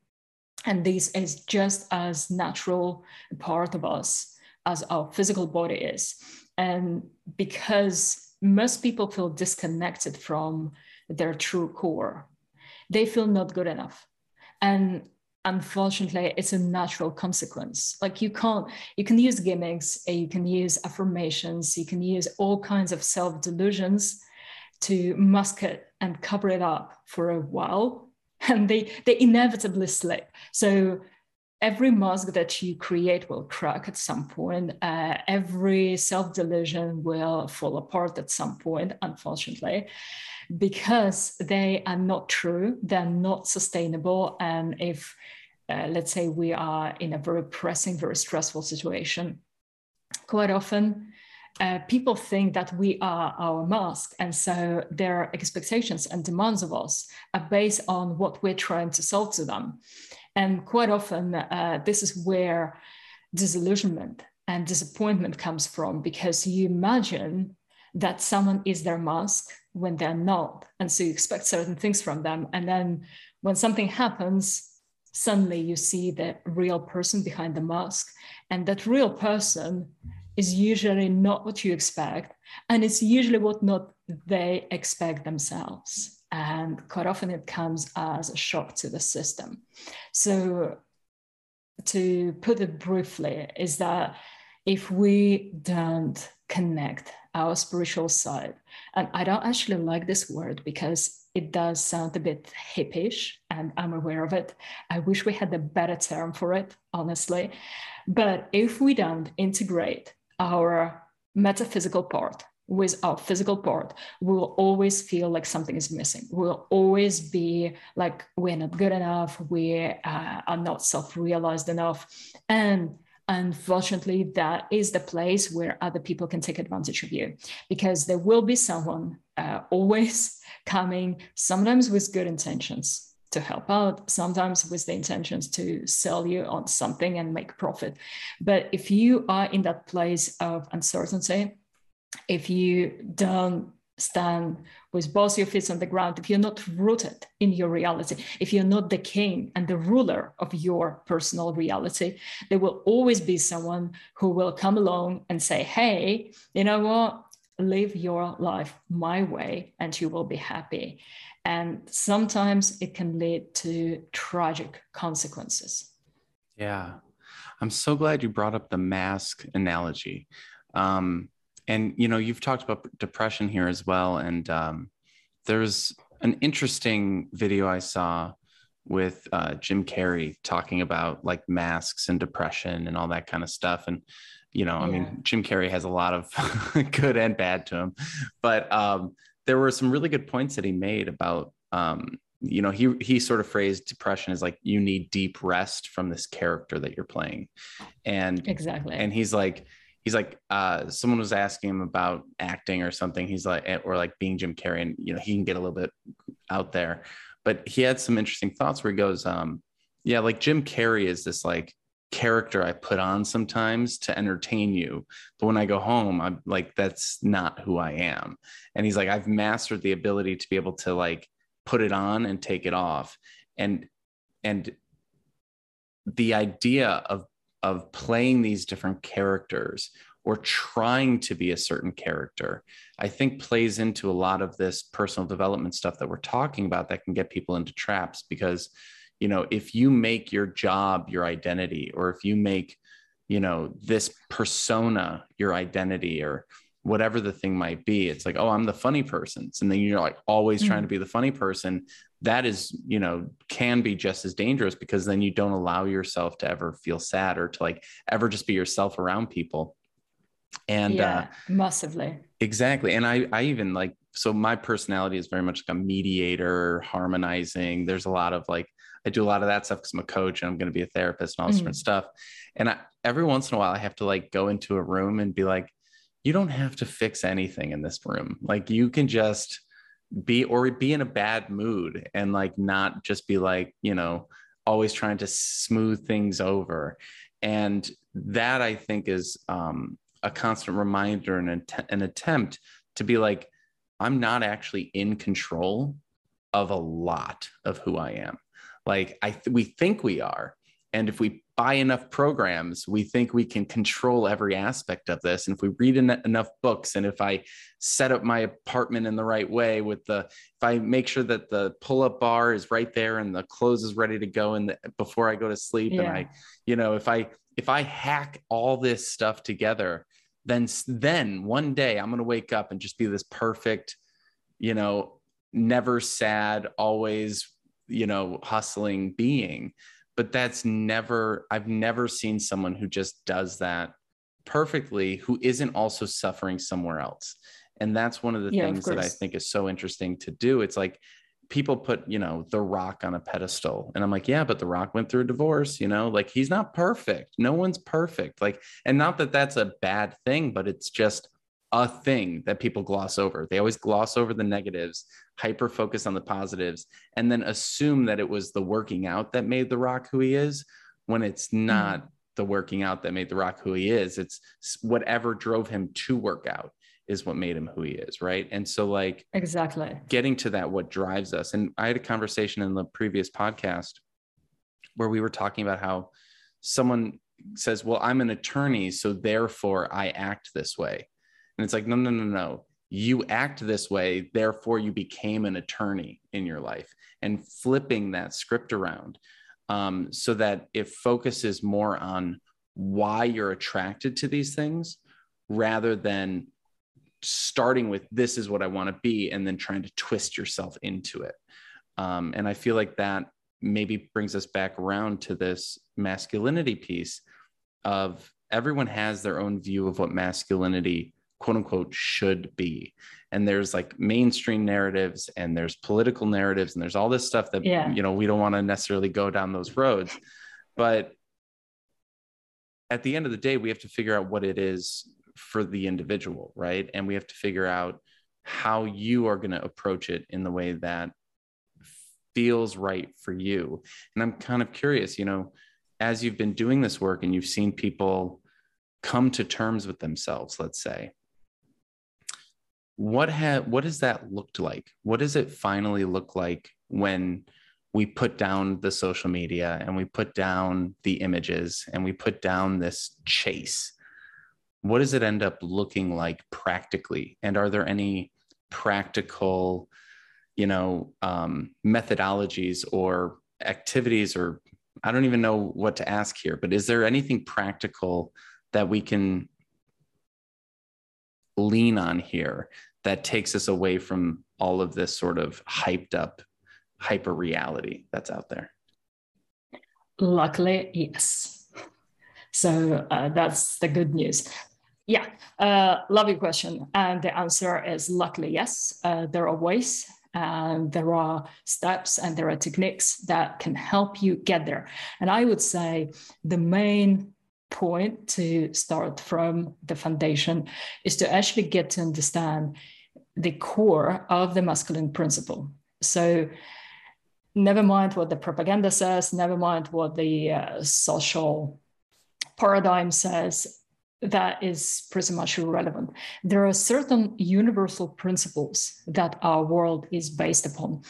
And this is just as natural part of us as our physical body is. And because most people feel disconnected from their true core, they feel not good enough. And unfortunately it's a natural consequence like you can't you can use gimmicks uh, you can use affirmations you can use all kinds of self delusions to mask it and cover it up for a while *laughs* and they they inevitably slip. So every mask that you create will crack at some point. Uh, every self delusion will fall apart at some point unfortunately because they are not true they're not sustainable. And if uh, let's say we are in a very pressing very stressful situation quite often uh, people think that we are our mask. And so their expectations and demands of us are based on what we're trying to sell to them. And quite often, uh, this is where disillusionment and disappointment comes from because you imagine that someone is their mask when they're not. And so you expect certain things from them. And then when something happens, suddenly you see the real person behind the mask. And that real person is usually not what you expect, and it's usually what not they expect themselves. And quite often it comes as a shock to the system. So, to put it briefly, is that if we don't connect our spiritual side, and I don't actually like this word because it does sound a bit hippish, and I'm aware of it. I wish we had a better term for it, honestly. But if we don't integrate our metaphysical part with our physical part, we'll always feel like something is missing. We'll always be like we're not good enough, we uh, are not self realized enough. And unfortunately, that is the place where other people can take advantage of you because there will be someone uh, *laughs* always coming, sometimes with good intentions, to help out, sometimes with the intentions to sell you on something and make profit. But if you are in that place of uncertainty, if you don't stand with both your feet on the ground, if you're not rooted in your reality, if you're not the king and the ruler of your personal reality, there will always be someone who will come along and say, Hey, you know what? Live your life my way and you will be happy. And sometimes it can lead to tragic consequences. Yeah. I'm so glad you brought up the mask analogy. Um, and, you know, you've talked about depression here as well. And um, there's an interesting video I saw with uh, Jim Carrey talking about like masks and depression and all that kind of stuff. And, you know, yeah. I mean, Jim Carrey has a lot of *laughs* good and bad to him, but um, there were some really good points that he made about um, you know he he sort of phrased depression as like you need deep rest from this character that you're playing. And exactly. and he's like he's like uh someone was asking him about acting or something. He's like or like being jim carrey and you know he can get a little bit out there. But he had some interesting thoughts where he goes um yeah like jim carrey is this like character I put on sometimes to entertain you. But when I go home, I'm like, that's not who I am. And he's like, I've mastered the ability to be able to like put it on and take it off. And and the idea of of playing these different characters or trying to be a certain character, I think plays into a lot of this personal development stuff that we're talking about that can get people into traps because you know if you make your job your identity or if you make you know this persona your identity or whatever the thing might be it's like oh i'm the funny person and then you're like always mm-hmm. trying to mm. be the funny person that is you know can be just as dangerous because then you don't allow yourself to ever feel sad or to like ever just be yourself around people And yeah, uh, massively. Exactly. And I, I even like, so my personality is very much like a mediator, harmonizing. There's a lot of like, I do a lot of that stuff because I'm a coach and I'm going to be a therapist and all this mm. different stuff. And I, every once in a while, I have to like go into a room and be like, you don't have to fix anything in this room. Like you can just be or be in a bad mood and like not just be like, you know, always trying to smooth things over. And that I think is um, a constant reminder and an attempt to be like, I'm not actually in control of a lot of who I am. Like I th- we think we are, and if we buy enough programs, we think we can control every aspect of this. And if we read en- enough books, and if I set up my apartment in the right way with the, if I make sure that the pull-up bar is right there and the clothes is ready to go and before I go to sleep, yeah. and I, you know, if I if I hack all this stuff together, then then one day I'm going to wake up and just be this perfect, you know, never sad, always, you know, hustling being but that's never i've never seen someone who just does that perfectly who isn't also suffering somewhere else. And that's one of the yeah, things of that i think is so interesting to do. It's like people put you know the rock on a pedestal and i'm like yeah but the rock went through a divorce you know? Like he's not perfect. No one's perfect. Like and not that that's a bad thing but it's just a thing that people gloss over. They always gloss over the negatives, hyper focus on the positives, and then assume that it was the working out that made The Rock who he is when it's mm-hmm. not mm-hmm. the working out that made The Rock who he is. It's whatever drove him to work out is what made him who he is. Right. And so, like, exactly getting to that, what drives us. And I had a conversation in the previous podcast where we were talking about how someone says, Well, I'm an attorney, so therefore I act this way and it's like, no, no, no, no. You act this way, therefore you became an attorney in your life. And flipping that script around um, so that it focuses more on why you're attracted to these things rather than starting with this is what I want to be and then trying to twist yourself into it. Um, and I feel like that maybe brings us back around to this masculinity piece of everyone has their own view of what masculinity quote unquote should be. And there's like mainstream narratives and there's political narratives and there's all this stuff that yeah. you know we don't want to necessarily go down those roads. But at the end of the day we have to figure out what it is for the individual right? And we have to figure out how you are going to approach it in the way that feels right for you. And i'm kind of curious you know as you've been doing this work and you've seen people come to terms with themselves let's say what have what does that looked like? What does it finally look like when we put down the social media and we put down the images and we put down this chase? What does it end up looking like practically? And are there any practical you know um, methodologies or activities or i don't even know what to ask here but is there anything practical that we can lean on here that takes us away from all of this sort of hyped up hyper reality that's out there? Luckily, yes. So uh, that's the good news. Yeah, uh, love your question. And the answer is luckily yes. Uh, there are ways and there are steps and there are techniques that can help you get there. And I would say the main point to start from the foundation is to actually get to understand the core of the masculine principle. So, never mind what the propaganda says, never mind what the uh, social paradigm says, that is pretty much irrelevant. There are certain universal principles that our world is based upon.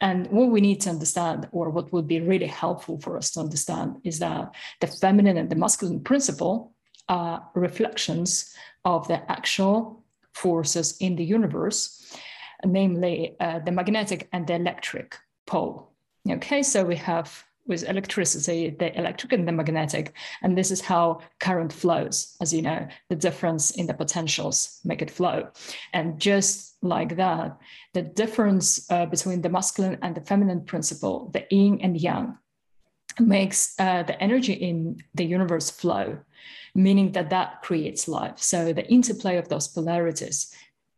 And what we need to understand, or what would be really helpful for us to understand, is that the feminine and the masculine principle are reflections of the actual forces in the universe, namely uh, the magnetic and the electric pole. Okay, so we have with electricity, the electric and the magnetic. And this is how current flows. As you know, the difference in the potentials make it flow. And just like that, the difference uh, between the masculine and the feminine principle, the yin and yang, makes uh, the energy in the universe flow, meaning that that creates life. So the interplay of those polarities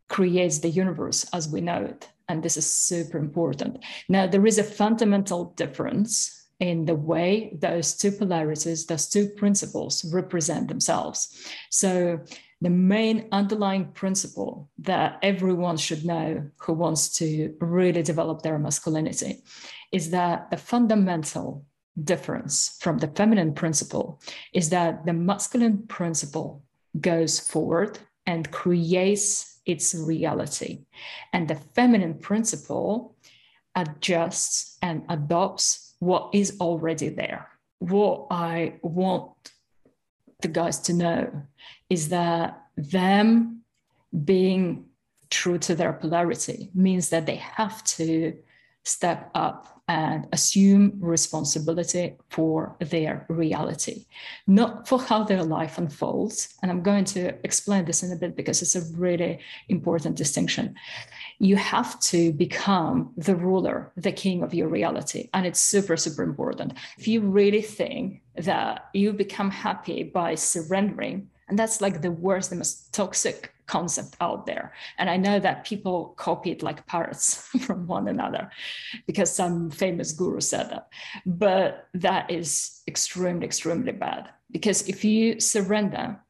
creates the universe as we know it. And this is super important. Now, there is a fundamental difference in the way those two polarities, those two principles represent themselves. So, the main underlying principle that everyone should know who wants to really develop their masculinity is that the fundamental difference from the feminine principle is that the masculine principle goes forward and creates its reality. And the feminine principle adjusts and adopts what is already there. What I want the guys to know is that them being true to their polarity means that they have to step up and assume responsibility for their reality, not for how their life unfolds. And I'm going to explain this in a bit because it's a really important distinction. You have to become the ruler, the king of your reality. And it's super, super important. If you really think that you become happy by surrendering, and that's like the worst, the most toxic concept out there. And I know that people copy it like parrots *laughs* from one another because some famous guru said that. But that is extremely, extremely bad. Because if you surrender,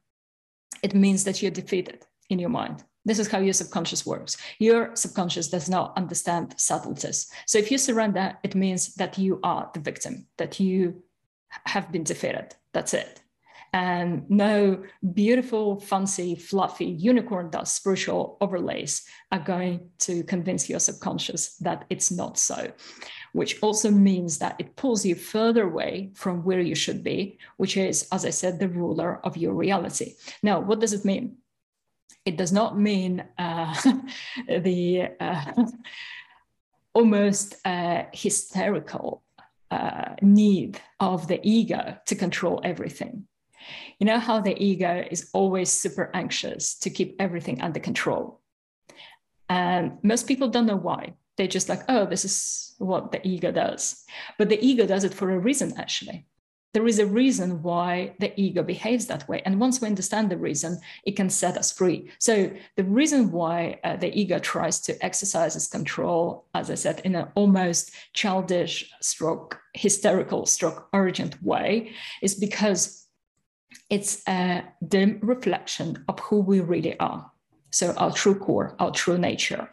it means that you're defeated in your mind. This is how your subconscious works. Your subconscious does not understand subtleties. So if you surrender, it means that you are the victim, that you have been defeated. That's it and no beautiful, fancy, fluffy unicorn dust spiritual overlays are going to convince your subconscious that it's not so, which also means that it pulls you further away from where you should be, which is, as I said, the ruler of your reality. Now, what does it mean? It does not mean uh, *laughs* the uh, *laughs* almost uh, hysterical uh, need of the ego to control everything. You know how the ego is always super anxious to keep everything under control. And most people don't know why. They're just like, oh, this is what the ego does. But the ego does it for a reason, actually. There is a reason why the ego behaves that way. And once we understand the reason, it can set us free. So, the reason why uh, the ego tries to exercise its control, as I said, in an almost childish, stroke, hysterical, stroke, urgent way, is because it's a dim reflection of who we really are. So, our true core, our true nature.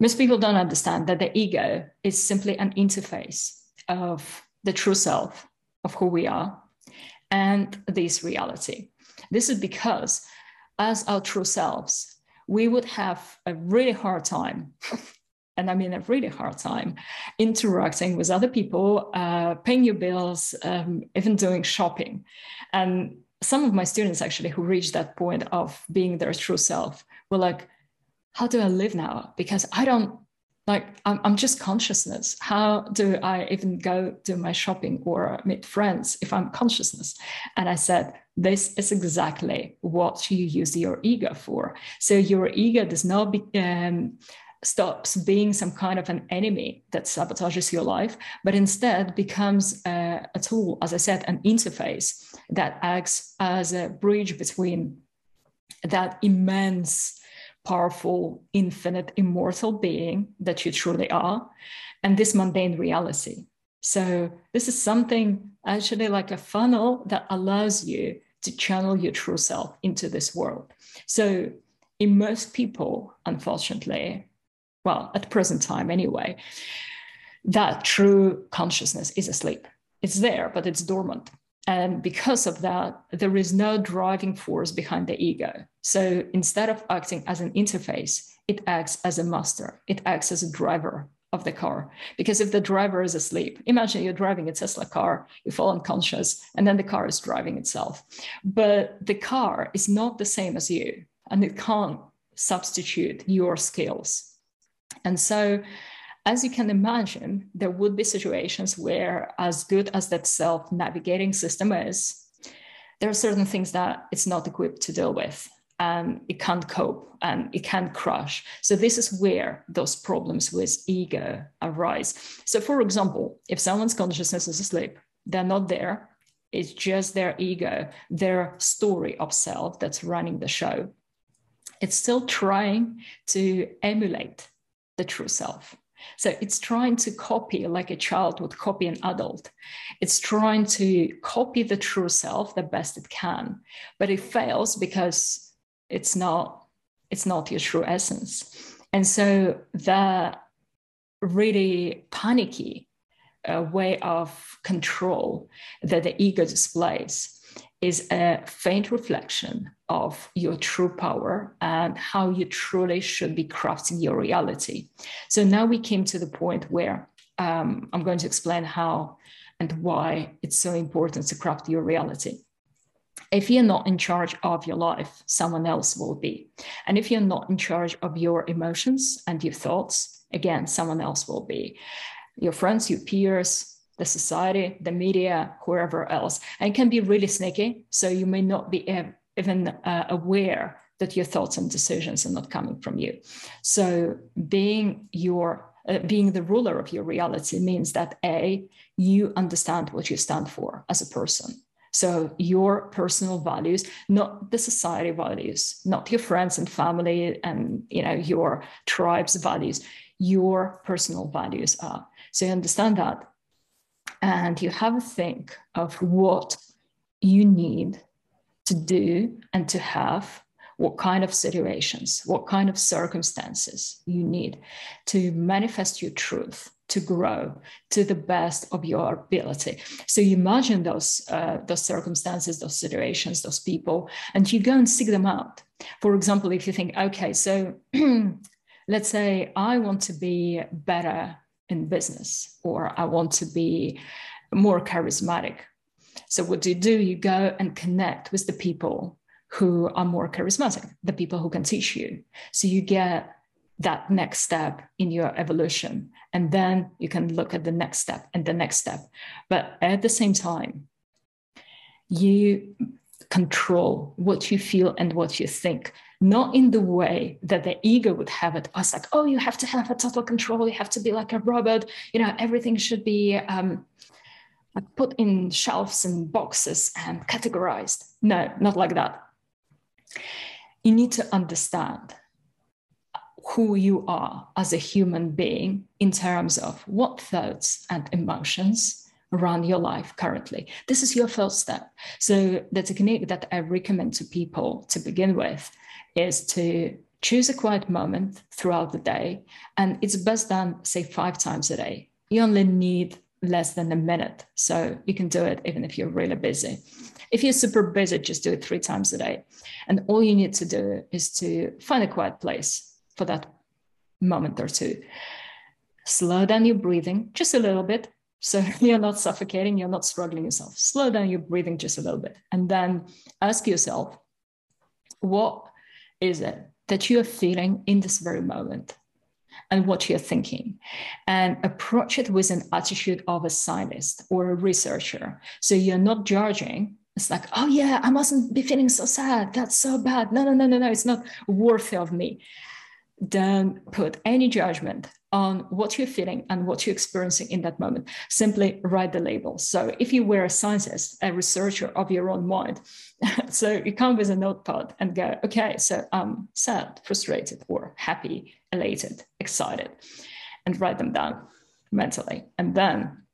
Most people don't understand that the ego is simply an interface of the true self of who we are and this reality. This is because, as our true selves, we would have a really hard time and I mean a really hard time interacting with other people, uh, paying your bills, um, even doing shopping. And some of my students actually who reached that point of being their true self were like, how do I live now? Because I don't like, I'm, I'm just consciousness. How do I even go do my shopping or meet friends if I'm consciousness? And I said, this is exactly what you use your ego for. So your ego does not be, um, stops being some kind of an enemy that sabotages your life, but instead becomes a, a, tool, as I said, an interface that acts as a bridge between that immense, powerful, infinite, immortal being that you truly are and this mundane reality. So, this is something actually like a funnel that allows you to channel your true self into this world. So, in most people, unfortunately, well, at present time anyway, that true consciousness is asleep. It's there, but it's dormant. And because of that, there is no driving force behind the ego. So instead of acting as an interface, it acts as a master, it acts as a driver of the car. Because if the driver is asleep, imagine you're driving a Tesla car, you fall unconscious, and then the car is driving itself. But the car is not the same as you, and it can't substitute your skills and so, as you can imagine, there would be situations where, as good as that self navigating system is, there are certain things that it's not equipped to deal with and it can't cope and it can't crush. So, this is where those problems with ego arise. So, for example, if someone's consciousness is asleep, they're not there. It's just their ego, their story of self that's running the show. It's still trying to emulate the true self. So it's trying to copy like a child would copy an adult. It's trying to copy the true self the best it can, but it fails because it's not it's not your true essence. And so the really panicky uh, way of control that the ego displays is a faint reflection of your true power and how you truly should be crafting your reality. So now we came to the point where um, I'm going to explain how and why it's so important to craft your reality. If you're not in charge of your life, someone else will be. And if you're not in charge of your emotions and your thoughts, again, someone else will be. Your friends, your peers, the society, the media, whoever else. And can be really sneaky. So you may not be even uh, aware that your thoughts and decisions are not coming from you. So being your uh, being the ruler of your reality means that a you understand what you stand for as a person. So your personal values, not the society values, not your friends and family and you know your tribe's values, your personal values are. So you understand that and you have a think of what you need to do and to have what kind of situations, what kind of circumstances you need to manifest your truth, to grow to the best of your ability. So you imagine those uh, those circumstances, those situations, those people, and you go and seek them out. For example, if you think, okay, so *clears throat* let's say I want to be better in business or I want to be more charismatic. So, what do you do? You go and connect with the people who are more charismatic, the people who can teach you. So, you get that next step in your evolution. And then you can look at the next step and the next step. But at the same time, you control what you feel and what you think not in the way that the ego would have it. Us like, oh, you have to have a total control. You have to be like a robot. You know, everything should be um, put in shelves and boxes and categorized. No, not like that. You need to understand who you are as a human being in terms of what thoughts and emotions run your life currently. This is your first step. So, the technique that I recommend to people to begin with is to choose a quiet moment throughout the day. And it's best done, say, five times a day. You only need less than a minute. So you can do it even if you're really busy. If you're super busy, just do it three times a day. And all you need to do is to find a quiet place for that moment or two. Slow down your breathing just a little bit. So *laughs* you're not suffocating, you're not struggling yourself. Slow down your breathing just a little bit. And then ask yourself, what is it that you are feeling in this very moment and what you're thinking? And approach it with an attitude of a scientist or a researcher. So you're not judging. It's like oh yeah i mustn't be feeling so sad. That's so bad. No no no no no it's not worthy of me don't put any judgment on what you're feeling and what you're experiencing in that moment. Simply write the label. So if you were a scientist, a researcher of your own mind, *laughs* so you come with a notepad and go, okay, so I'm sad, frustrated, or happy, elated, excited, and write them down mentally. And then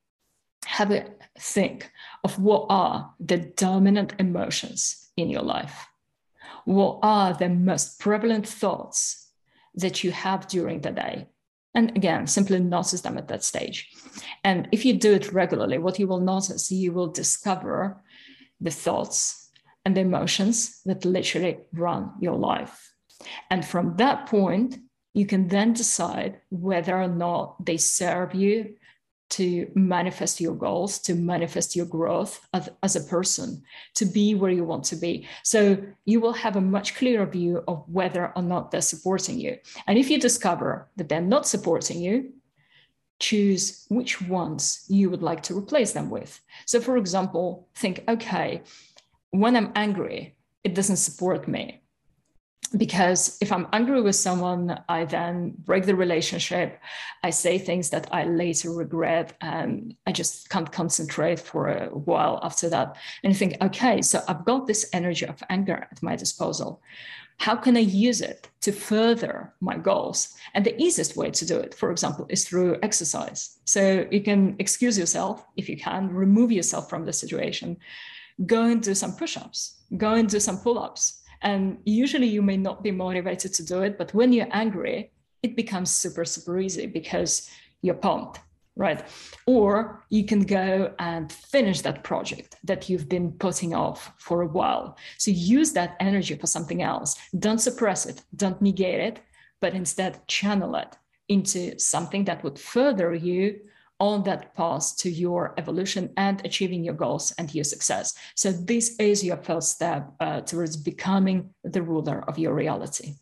have a think of what are the dominant emotions in your life. What are the most prevalent thoughts that you have during the day. And again, simply notice them at that stage. And if you do it regularly, what you will notice, you will discover the thoughts and the emotions that literally run your life. And from that point, you can then decide whether or not they serve you to manifest your goals, to manifest your growth as, as, a person, to be where you want to be. So you will have a much clearer view of whether or not they're supporting you. And if you discover that they're not supporting you, choose which ones you would like to replace them with. So, for example, think, okay, when I'm angry, it doesn't support me. Because if I'm angry with someone, I then break the relationship. I say things that I later regret, and I just can't concentrate for a while after that. And you think, okay, so I've got this energy of anger at my disposal. How can I use it to further my goals? And the easiest way to do it, for example, is through exercise. So you can excuse yourself if you can, remove yourself from the situation, go and do some push ups, go and do some pull ups and usually you may not be motivated to do it, but when you're angry, it becomes super, super easy because you're pumped, right? Or you can go and finish that project that you've been putting off for a while. So use that energy for something else. Don't suppress it, don't negate it, but instead channel it into something that would further you on that path to your evolution and achieving your goals and your success. So, this is your first step uh, towards becoming the ruler of your reality.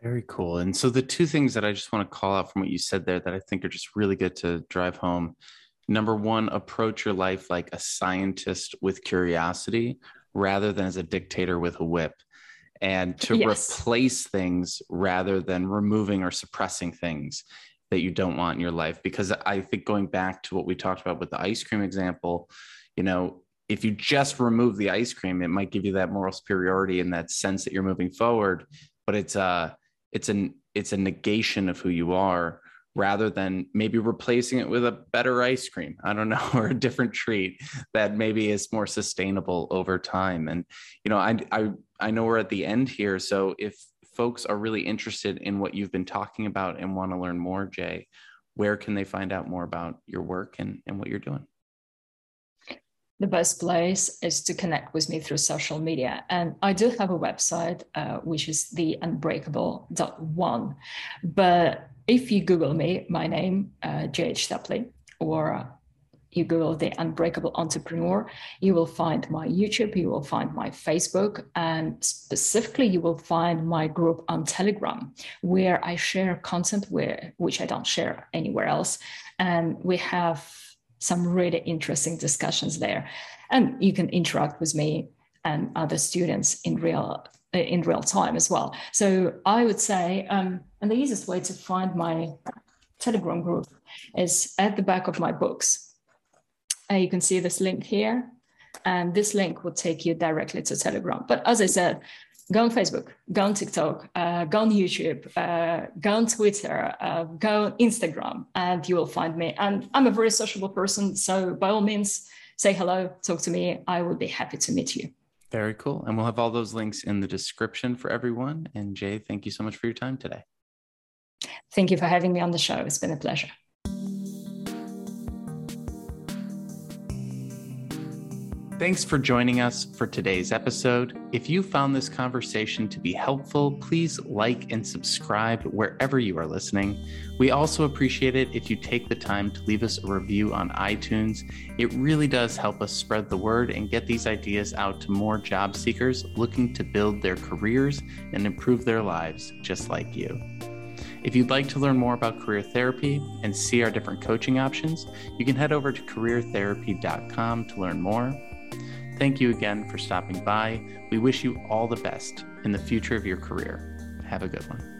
Very cool. And so, the two things that I just want to call out from what you said there that I think are just really good to drive home. Number one, approach your life like a scientist with curiosity rather than as a dictator with a whip and to yes. replace things rather than removing or suppressing things that you don't want in your life because i think going back to what we talked about with the ice cream example you know if you just remove the ice cream it might give you that moral superiority and that sense that you're moving forward but it's a it's an it's a negation of who you are rather than maybe replacing it with a better ice cream. I don't *laughs* know or a different treat that maybe is more sustainable over time. And you know i i i know we're at the end here. So if folks are really interested in what you've been talking about and want to learn more, Jay, where can they find out more about your work and, and what you're doing? The best place is to connect with me through social media. And I do have a website, uh, which is the unbreakable.one. But if you Google me, my name, uh, JH Tapley, or you Google the Unbreakable Entrepreneur, you will find my YouTube, you will find my Facebook, and specifically, you will find my group on Telegram, where I share content where, which I don't share anywhere else. And we have some really interesting discussions there. And you can interact with me and other students in real in real time as well. So I would say, um, and the easiest way to find my Telegram group is at the back of my books uh, you can see this link here. And this link will take you directly to Telegram. But as I said, go on Facebook, go on TikTok, uh, go on YouTube, uh, go on Twitter, uh, go on Instagram, and you will find me. And I'm a very sociable person. So by all means, say hello, talk to me. I will be happy to meet you. Very cool. And we'll have all those links in the description for everyone. And Jay, thank you so much for your time today. Thank you for having me on the show. It's been a pleasure. Thanks for joining us for today's episode. If you found this conversation to be helpful, please like and subscribe wherever you are listening. We also appreciate it if you take the time to leave us a review on iTunes. It really does help us spread the word and get these ideas out to more job seekers looking to build their careers and improve their lives just like you. If you'd like to learn more about career therapy and see our different coaching options, you can head over to careertherapy.com to learn more. Thank you again for stopping by. We wish you all the best in the future of your career. Have a good one.